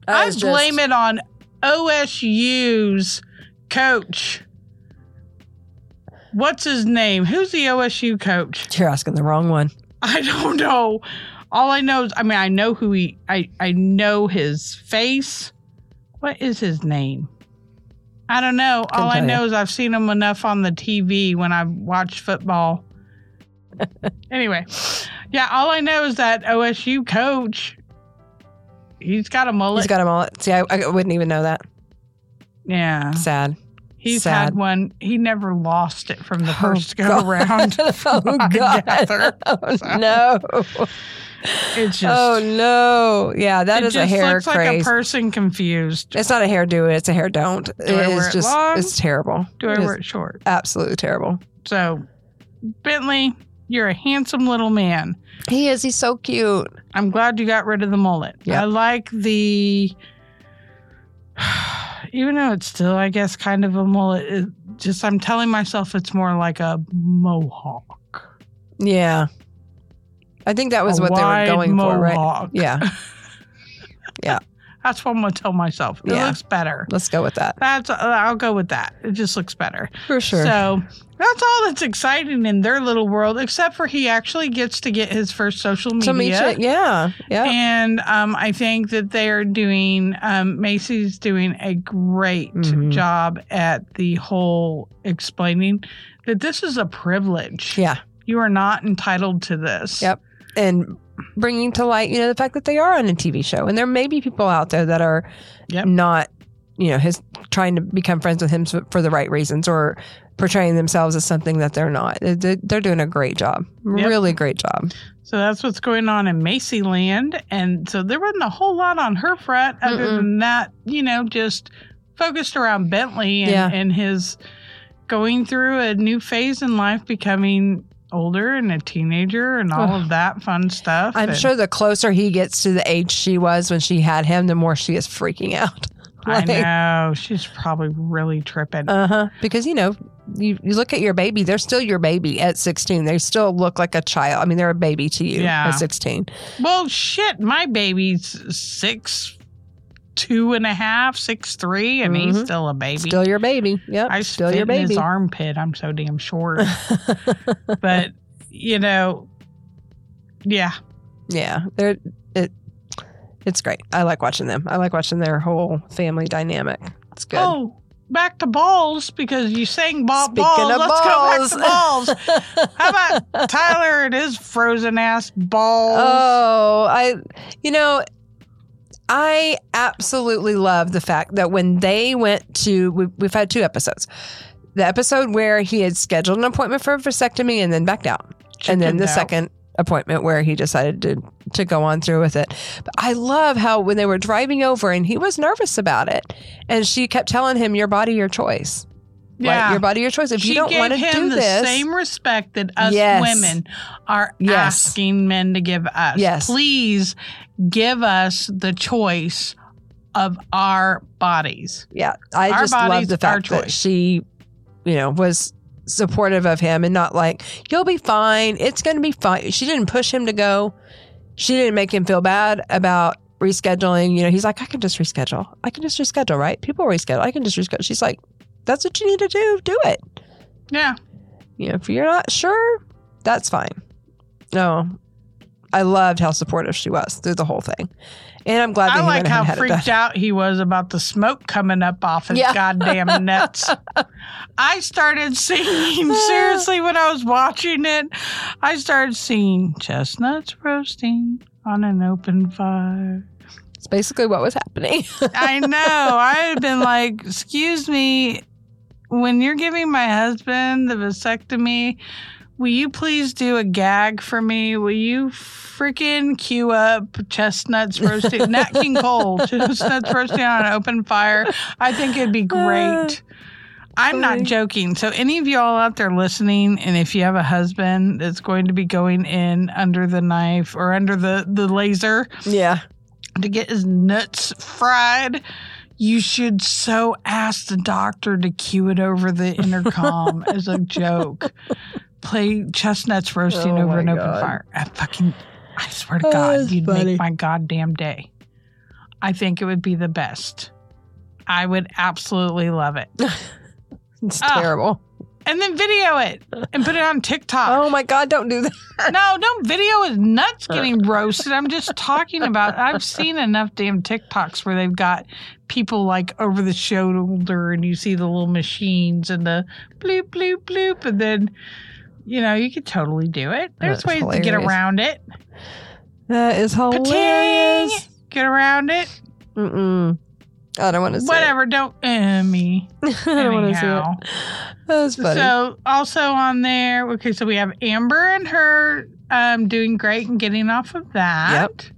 I was blame just- it on OSU's coach. What's his name? Who's the OSU coach? You're asking the wrong one. I don't know. All I know is, I mean, I know who he. I I know his face. What is his name? I don't know. All I know is I've seen him enough on the TV when I watch football. anyway, yeah. All I know is that OSU coach. He's got a mullet. He's got a mullet. See, I, I wouldn't even know that. yeah. Sad. He's Sad. had one. He never lost it from the Oh, first go God. around. oh God! gather. Oh, So- no! It's just. oh no! Yeah, that it is a just hair looks like a person confused. it's not a hairdo. It's a hair don't. It I wear is it just. long? It's terrible. Do I It wear it short? Absolutely terrible. So, Bentley, you're a handsome little man. He is. He's so cute. I'm glad you got rid of the mullet. Yep. I like the. Even though it's still, I guess, kind of a mullet, it just I'm telling myself it's more like a mohawk. Yeah. I think that was A what they were going for, right? Yeah. That's what I'm gonna tell myself. It Yeah. looks better. Let's go with that. That's uh, I'll go with that. It just looks better. For sure. So that's all that's exciting in their little world, except for he actually gets to get his first social media. So yeah. Yeah. And um, I think that they are doing, um, Maci's doing a great Mhm. job at the whole explaining that this is a privilege. Yeah. You are not entitled to this. Yep. And bringing to light, you know, the fact that they are on a TV show. And there may be people out there that are Yep. not, you know, his trying to become friends with him for the right reasons or portraying themselves as something that they're not. They- They're doing a great job. Yep. Really great job. So that's what's going on in Macyland. And so there wasn't a whole lot on her front other Mm-mm. than that, you know, just focused around Bentley and, Yeah. and his going through a new phase in life, becoming older and a teenager and all of that fun stuff. I'm And sure the closer he gets to the age she was when she had him, the more she is freaking out. I know. She's probably really tripping. Uh huh. Because you know, you, you look at your baby; they're still your baby at 16. They still look like a child. I mean, they're a baby to you Yeah. at 16. well, shit, my baby's six, two and a half, six, three, and he's Mhm. still a baby. Still your baby. Yep. I still fit your in his armpit. I'm so damn short. but you know, yeah, yeah, they're it. It's great. I like watching them. I like watching their whole family dynamic. It's good. Oh, back to balls because you sang ball, Speaking balls. of Let's balls. go back to balls. How about Tyler and his frozen ass balls? Oh, I, you know, I absolutely love the fact that when they went to, we, we've had two episodes. The episode where he had scheduled an appointment for a vasectomy and then backed out, and then the out. second appointment where he decided to to go on through with it. But I love how when they were driving over and he was nervous about it, and she kept telling him, "Your body, your choice. Yeah. your body, your choice. If she you don't want to do the this, same respect that us Yes. women are Yes. asking men to give us. Yes. Please give us the choice of our bodies. yeah, I Our just love the fact that she, you know, was supportive of him and not like you'll be fine. It's going to be fine. She didn't push him to go. she didn't make him feel bad about rescheduling. You know, he's like, I can just reschedule. I can just reschedule, right? People reschedule. I can just reschedule. She's like, that's what you need to do. Do it. Yeah. You know, if you're not sure, that's fine. No, I loved how supportive she was through the whole thing. And I'm glad that I he like went how and had it freaked out he was about the smoke coming up off his Yeah. goddamn nuts. I started singing seriously when I was watching it. I started singing chestnuts roasting on an open fire. It's basically what was happening. I know. I had been like, excuse me, when you're giving my husband the vasectomy, will you please do a gag for me? Will you freaking cue up chestnuts roasting, Nat King Cole, chestnuts roasting on an open fire? I think it'd be uh, great. I'm not joking. So, any of y'all out there listening, and if you have a husband that's going to be going in under the knife or under the, the laser, yeah. to get his nuts fried, you should so ask the doctor to cue it over the intercom as a joke. Play chestnuts roasting Oh over an open fire. I fucking, I swear to Oh, God, you'd funny. make my goddamn day. I think it would be the best. I would absolutely love it. It's Ah. terrible. And then video it and put it on TikTok. Oh my God, don't do that. No, don't video his nuts getting roasted. I'm just talking about. I've seen enough damn TikToks where they've got people like over the shoulder, and you see the little machines and the bloop bloop bloop, and then you know you could totally do it. There's That's ways to get around it. That is Pating! hilarious. Get around it. Mm-mm. I don't want to see Whatever. Don't uh, me. I don't want to see it. That's funny. So also on there, okay, so we have Amber and her um, doing great and getting off of that. Yep.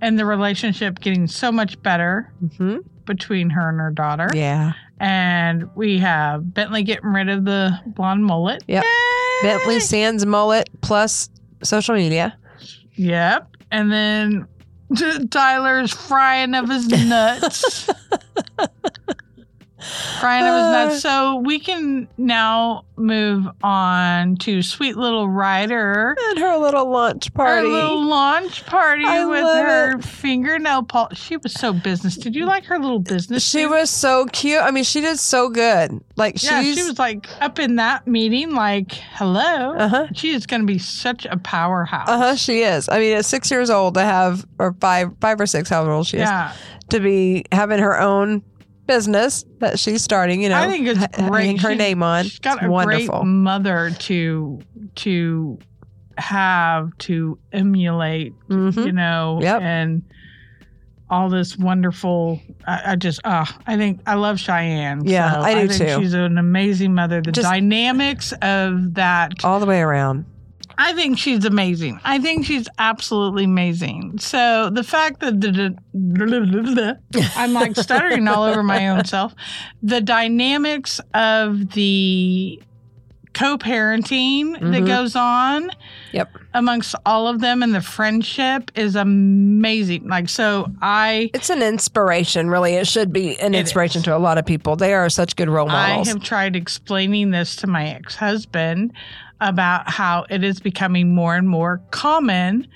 And the relationship getting so much better hmm between her and her daughter. Yeah. And we have Bentley getting rid of the blonde mullet. Yep. Yay! Bentley Sands mullet plus social media. Yep. And then Tyler's frying of his nuts. of his Uh. nuts. So we can now move on to sweet little Ryder. And her little lunch party. Her little launch party I with her it. fingernail polish. She was so business. Did you like her little business? she suit? was so cute. I mean, she did so good. Like she's Yeah, she was like up in that meeting, like, hello. uh-huh. She is going to be such a powerhouse. Uh-huh, she is. I mean, at six years old to have, or five, five or six, however old she is, Yeah. to be having her own business that she's starting. You know, I think it's great. her She's- name on. She's got It's a wonderful. great mother to to have to emulate, Mhm. you know, Yep. and all this wonderful. I, I just, uh, I think I love Cheyenne. Yeah, so I do think too. She's an amazing mother. The Just- dynamics of that All the way around. I think she's amazing. I think she's absolutely amazing. So the fact that the, I'm like stuttering all over my own self, the dynamics of the co-parenting that Mhm. goes on Yep. amongst all of them and the friendship is amazing. Like so I It's an inspiration, really. It should be an inspiration is. to a lot of people. They are such good role models. I have tried explaining this to my ex husband about how it is becoming more and more common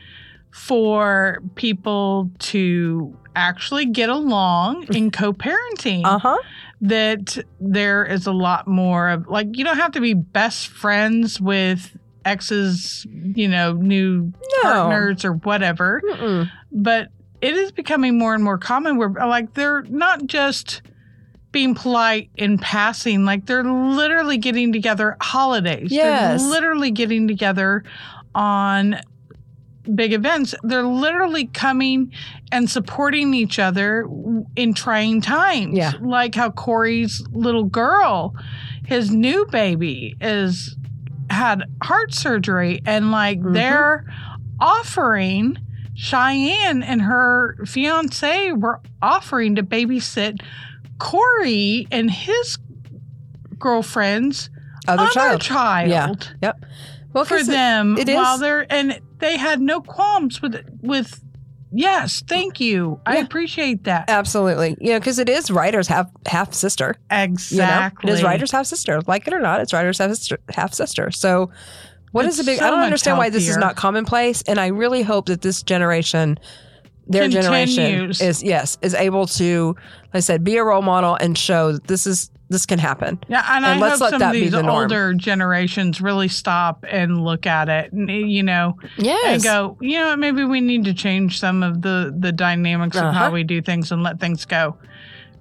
for people to actually get along in co parenting. uh huh. That there is a lot more of, like, you don't have to be best friends with ex's, you know, new No. partners or whatever Mm-mm. but it is becoming more and more common where like they're not just being polite in passing like they're literally getting together holidays Yes. they're literally getting together on big events they're literally coming and supporting each other in trying times Yeah. like how corey's little girl his new baby is had heart surgery and like Mhm. they're offering Cheyenne and her fiance were offering to babysit Corey and his girlfriend's Other, other child. child, Yeah. Well, for it- them it is- while they're and they had no qualms with with yes thank you I appreciate that Absolutely. You know, because it is Ryder's half half sister. You know? exactly It is Ryder's half sister. Like it or not, it's Ryder's half sister half sister. So What It's is the big? so I don't understand why this is not commonplace, and I really hope that this generation, their generation, is yes is able to, like I said, be a role model and show that this is this can happen. Yeah, and, And I let's hope let some that of be these the norm. older generations really stop and look at it, and you know, Yes. and go, you know, maybe we need to change some of the the dynamics of Uh-huh. how we do things and let things go,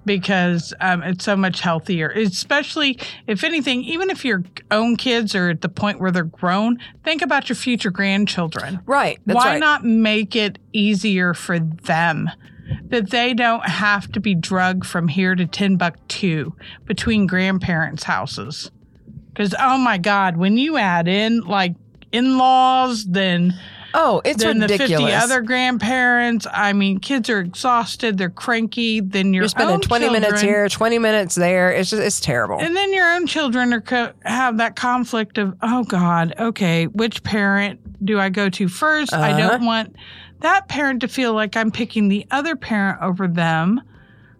because um, it's so much healthier. Especially if anything, even if your own kids are at the point where they're grown, think about your future grandchildren. right. That's Why right. not make it easier for them? That they don't have to be drugged from here to Timbuktu between grandparents' houses. Because, oh my God, when you add in like in laws, then, Oh, it's then the 50 other grandparents, I mean, kids are exhausted, they're cranky, then your You're spending own 20 minutes here, 20 minutes there. It's just, it's terrible. And then your own children are co- have that conflict of, oh God, okay, which parent do I go to 1st I Uh-huh. don't want that parent to feel like I'm picking the other parent over them.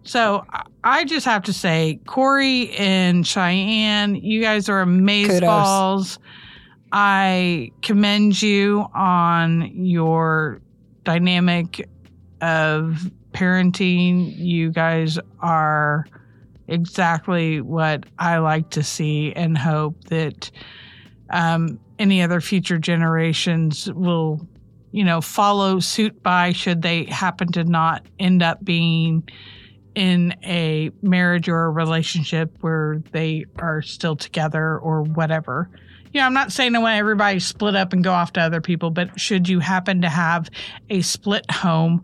So I- I just have to say, Corey and Cheyenne, you guys are Kudos. amazeballs. I commend you on your dynamic of parenting. You guys are exactly what I like to see and hope that um, any other future generations will, you know, follow suit by should they happen to not end up being in a marriage or a relationship where they are still together or whatever. You know, I'm not saying I want everybody split up and go off to other people, but should you happen to have a split home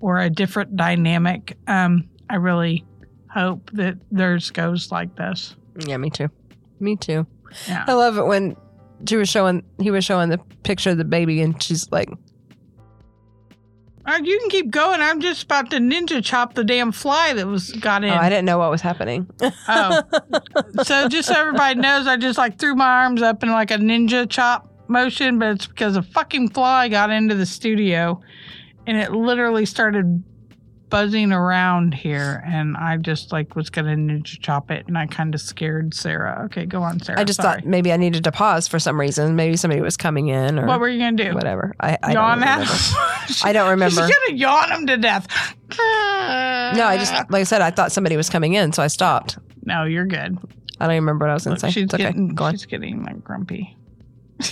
or a different dynamic, um, I really hope that theirs goes like this. yeah, me too. Me too. Yeah. I love it when she was showing, he was showing the picture of the baby and she's like, Uh, you can keep going. I'm just about to ninja chop the damn fly that was got in. oh, I didn't know what was happening. Oh. so just so everybody knows, I just like threw my arms up in like a ninja chop motion, but it's because a fucking fly got into the studio and it literally started buzzing around here and I just like was gonna ninja chop it and I kind of scared Sarah. Okay, go on, Sarah. I just Sorry. thought maybe I needed to pause for some reason. Maybe somebody was coming in or what were you gonna do? whatever. I, I yawn don't at. I don't remember. She's gonna yawn him to death. No, I just like I said, I thought somebody was coming in, so I stopped. No, you're good. I don't even remember what I was going Look, say. she's It's okay. getting Go on. she's getting like grumpy.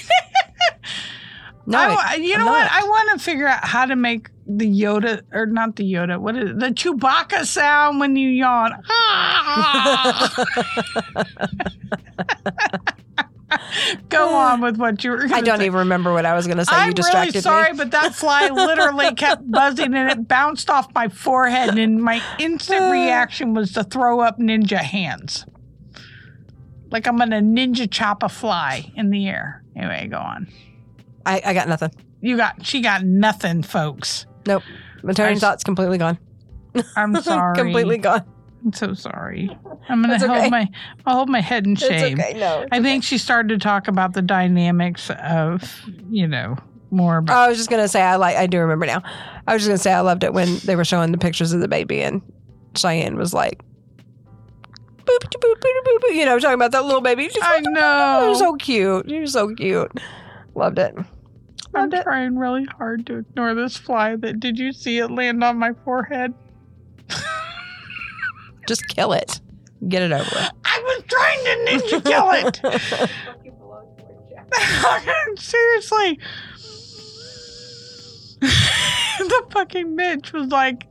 No, I you I'm know what? I want to figure out how to make the Yoda or not the Yoda. What is it? the Chewbacca sound when you yawn? Go on with what you were. I don't say. even remember what I was going to say. I'm you distracted really sorry, me. but that fly literally kept buzzing and it bounced off my forehead. And my instant reaction was to throw up ninja hands. Like I'm going to ninja chop a fly in the air. Anyway, go on. I, I got nothing. You got, she got nothing, folks. Nope. My train s- thought's completely gone. I'm sorry. completely gone. I'm so sorry. I'm gonna That's hold okay. my I'll hold my head in shame. It's okay. No. I think she started to talk about the dynamics of, you know, more about I was just gonna say I like. I do remember now. I was just gonna say I loved it when they were showing the pictures of the baby and Cheyenne was like, boop, boop, boop, boop, boop, you know, talking about that little baby. Just, I oh know. You're so cute. You're so cute. Loved it. I'm it. trying really hard to ignore this fly that did you see it land on my forehead? Just kill it. Get it over with. I was trying to ninja kill it. Seriously. the fucking bitch was like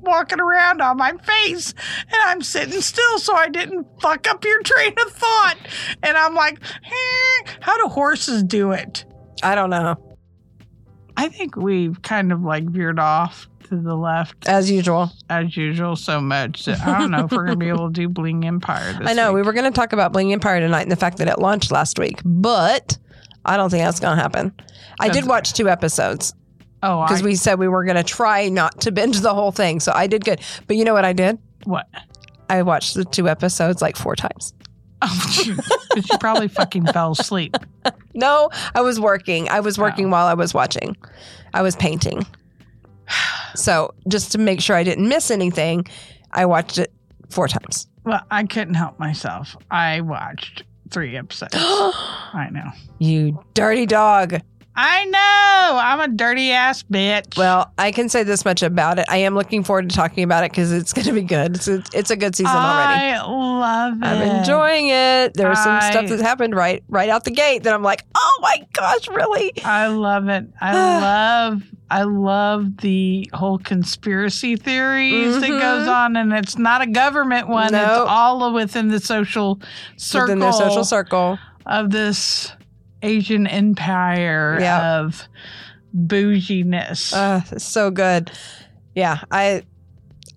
walking around on my face and I'm sitting still so I didn't fuck up your train of thought. And I'm like, eh, how do horses do it? I don't know. I think we've kind of like veered off to the left As usual. as usual so much that I don't know if we're gonna be able to do Bling Empire this I know. We were going to talk about Bling Empire tonight and the fact that it launched last week, but I don't think that's going to happen. I did watch two episodes Oh, because we said we were going to try not to binge the whole thing. So I did good. But you know what I did? what? I watched the two episodes like four times. Oh, you probably fucking fell asleep. No, I was working. I was working Oh. while I was watching. I was painting. So just to make sure I didn't miss anything, I watched it four times. Well, I couldn't help myself. I watched three episodes. I know. you dirty dog. I know. I'm a dirty ass bitch. Well, I can say this much about it. I am looking forward to talking about it because it's going to be good. It's a, it's a good season already. I love it. I'm enjoying it. There was some stuff that happened right right out the gate that I'm like, oh my gosh, really? I love it. I love I love the whole conspiracy theories that Mhm. goes on and it's not a government one. Nope. It's all within the social circle Within their social circle. of this Asian empire Yeah. of bouginess. Uh, so good. Yeah, I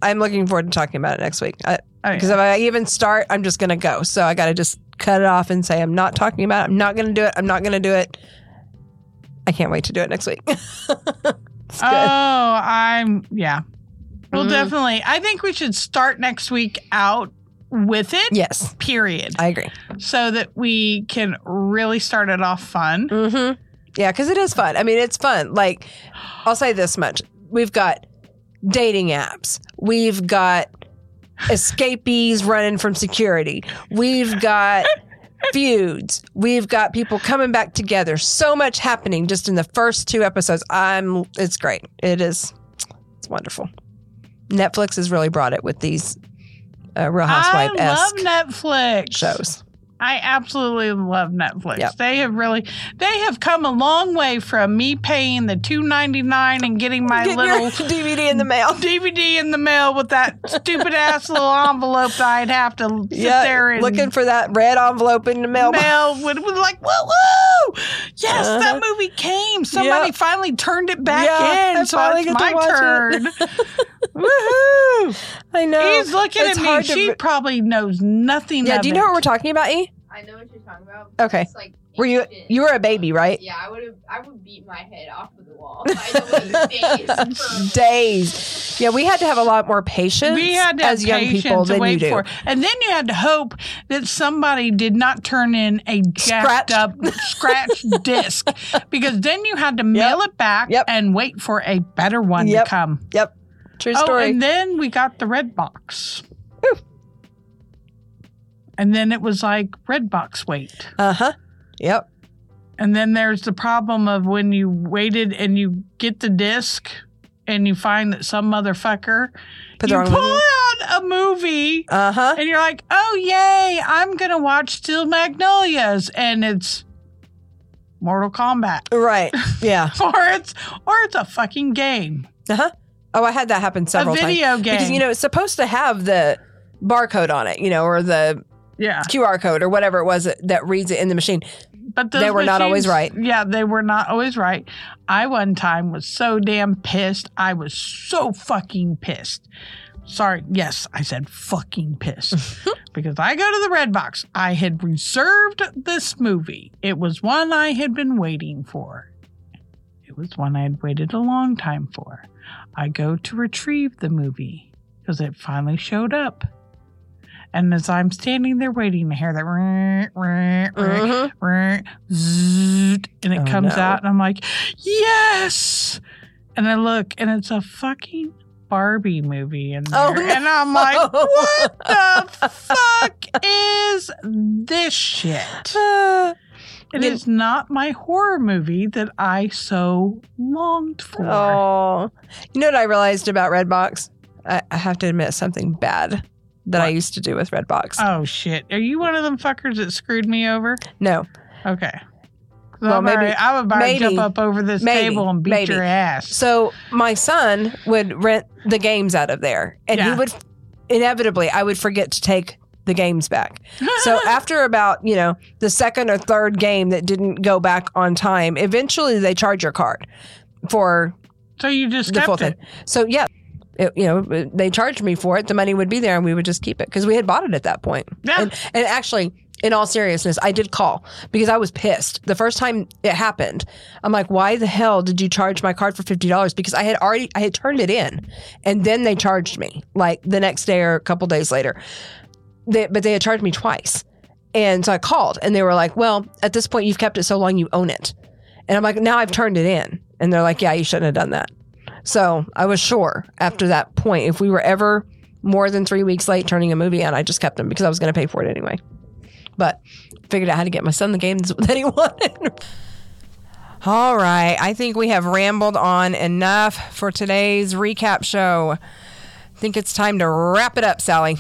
I'm looking forward to talking about it next week. Because Oh, yeah. if I even start, I'm just gonna go. So I got to just cut it off and say I'm not talking about it. I'm not gonna do it. I'm not gonna do it. I can't wait to do it next week. Oh, I'm yeah. Well, Mhm. definitely. I think we should start next week out with it. yes, Period. I agree. So that we can really start it off fun. Mm-hmm. Yeah, because it is fun. I mean, it's fun. Like, I'll say this much: we've got dating apps. We've got escapees running from security. We've got feuds. We've got people coming back together. So much happening just in the first two episodes. I'm. It's great. It is. It's wonderful. Netflix has really brought it with these uh, Real Housewife I love esque Netflix shows. I absolutely love Netflix. Yep. They have really, they have come a long way from me paying the two ninety nine and getting my Get little DVD in the mail. DVD in the mail with that stupid ass little envelope that I'd have to sit there and looking for that red envelope in the mailbox. mail with, with like woo woo. Yes, Uh-huh. that movie came. Somebody Yep. finally turned it back Yeah, in, so it's my watch it. turn. Woohoo! I know. He's looking It's at me. She re- probably knows nothing. yeah, do you it. know what we're talking about, E? I know what you're talking about. Okay. It's like Were you you were a baby, right? Yeah, I would have. I would beat my head off of the wall. I know what days. Days. Yeah, we had to have a lot more patience we had to have as young patience people to than you wait do. for, and then you had to hope that somebody did not turn in a jacked Scratched. up scratched disc, because then you had to mail it back Yep. and wait for a better one Yep. to come. Yep. True Oh, story. and then we got the red box. And then it was like red box wait. uh huh. Yep. And then there's the problem of when you waited and you get the disc and you find that some motherfucker Put you pull movie. out a movie Uh huh. and you're like, oh yay, I'm gonna watch Steel Magnolias, and it's Mortal Kombat, Right. Yeah. or it's or it's a fucking game, Uh huh. Oh, I had that happen several a times video game. because you know it's supposed to have the barcode on it, you know, or the yeah, QR code or whatever it was that, that reads it in the machine. but They were not always right. Yeah, they were not always right. I one time was so damn pissed. I was so fucking pissed. Sorry, yes, I said fucking pissed because I go to the red box. I had reserved this movie. It was one I had been waiting for. It was one I had waited a long time for. I go to retrieve the movie because it finally showed up. And as I'm standing there waiting, to hear that Mhm. And it Oh, comes no. out, and I'm like, yes. And I look, and it's a fucking Barbie movie in there, Oh, no. and I'm like, what the fuck is this shit? Uh, It You- is not my horror movie that I so longed for. Oh, you know what I realized about Redbox? I, I have to admit something bad that I used to do with Redbox. Oh shit! Are you one of them fuckers that screwed me over? no, Okay. Well, I'm maybe- already- I'm about maybe- jump up over this maybe- table and beat maybe. your ass. so my son would rent the games out of there, and he would inevitably I would forget to take the games back. So after about you know the second or third game that didn't go back on time, eventually they charge your card for So you just the full it. thing. So yeah. It, you know, they charged me for it. The money would be there, and we would just keep it because we had bought it at that point. Yeah. And, and actually, in all seriousness, I did call because I was pissed. The first time it happened, I'm like, why the hell did you charge my card for $50? Because I had already, I had turned it in and then they charged me like the next day or a couple days later. They, but they had charged me twice. And so I called and they were like, well, at this point, you've kept it so long, you own it. And I'm like, now I've turned it in. And they're like, yeah, you shouldn't have done that. So I was sure after that point, if we were ever more than three weeks late turning a movie in, I just kept them because I was going to pay for it anyway. but figured out how to get my son the games that he wanted. All right, I think we have rambled on enough for today's recap show. I think it's time to wrap it up, Sally.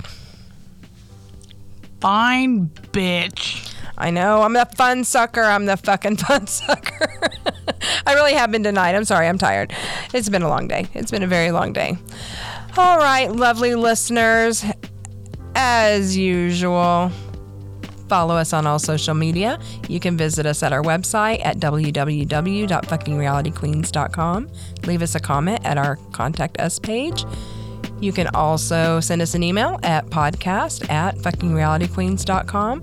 Fine, bitch. I know I'm the fun sucker. I'm the fucking fun sucker. I really have been denied. I'm sorry. I'm tired. It's been a long day. It's been a very long day. All right, lovely listeners. As usual, follow us on all social media. You can visit us at our website at www.fuckingrealityqueens.com. Leave us a comment at our contact us page. You can also send us an email at podcast at fuckingrealityqueens.com.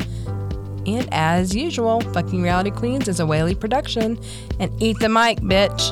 And as usual, Fucking Reality Queens is a Whaley production. And eat the mic, bitch.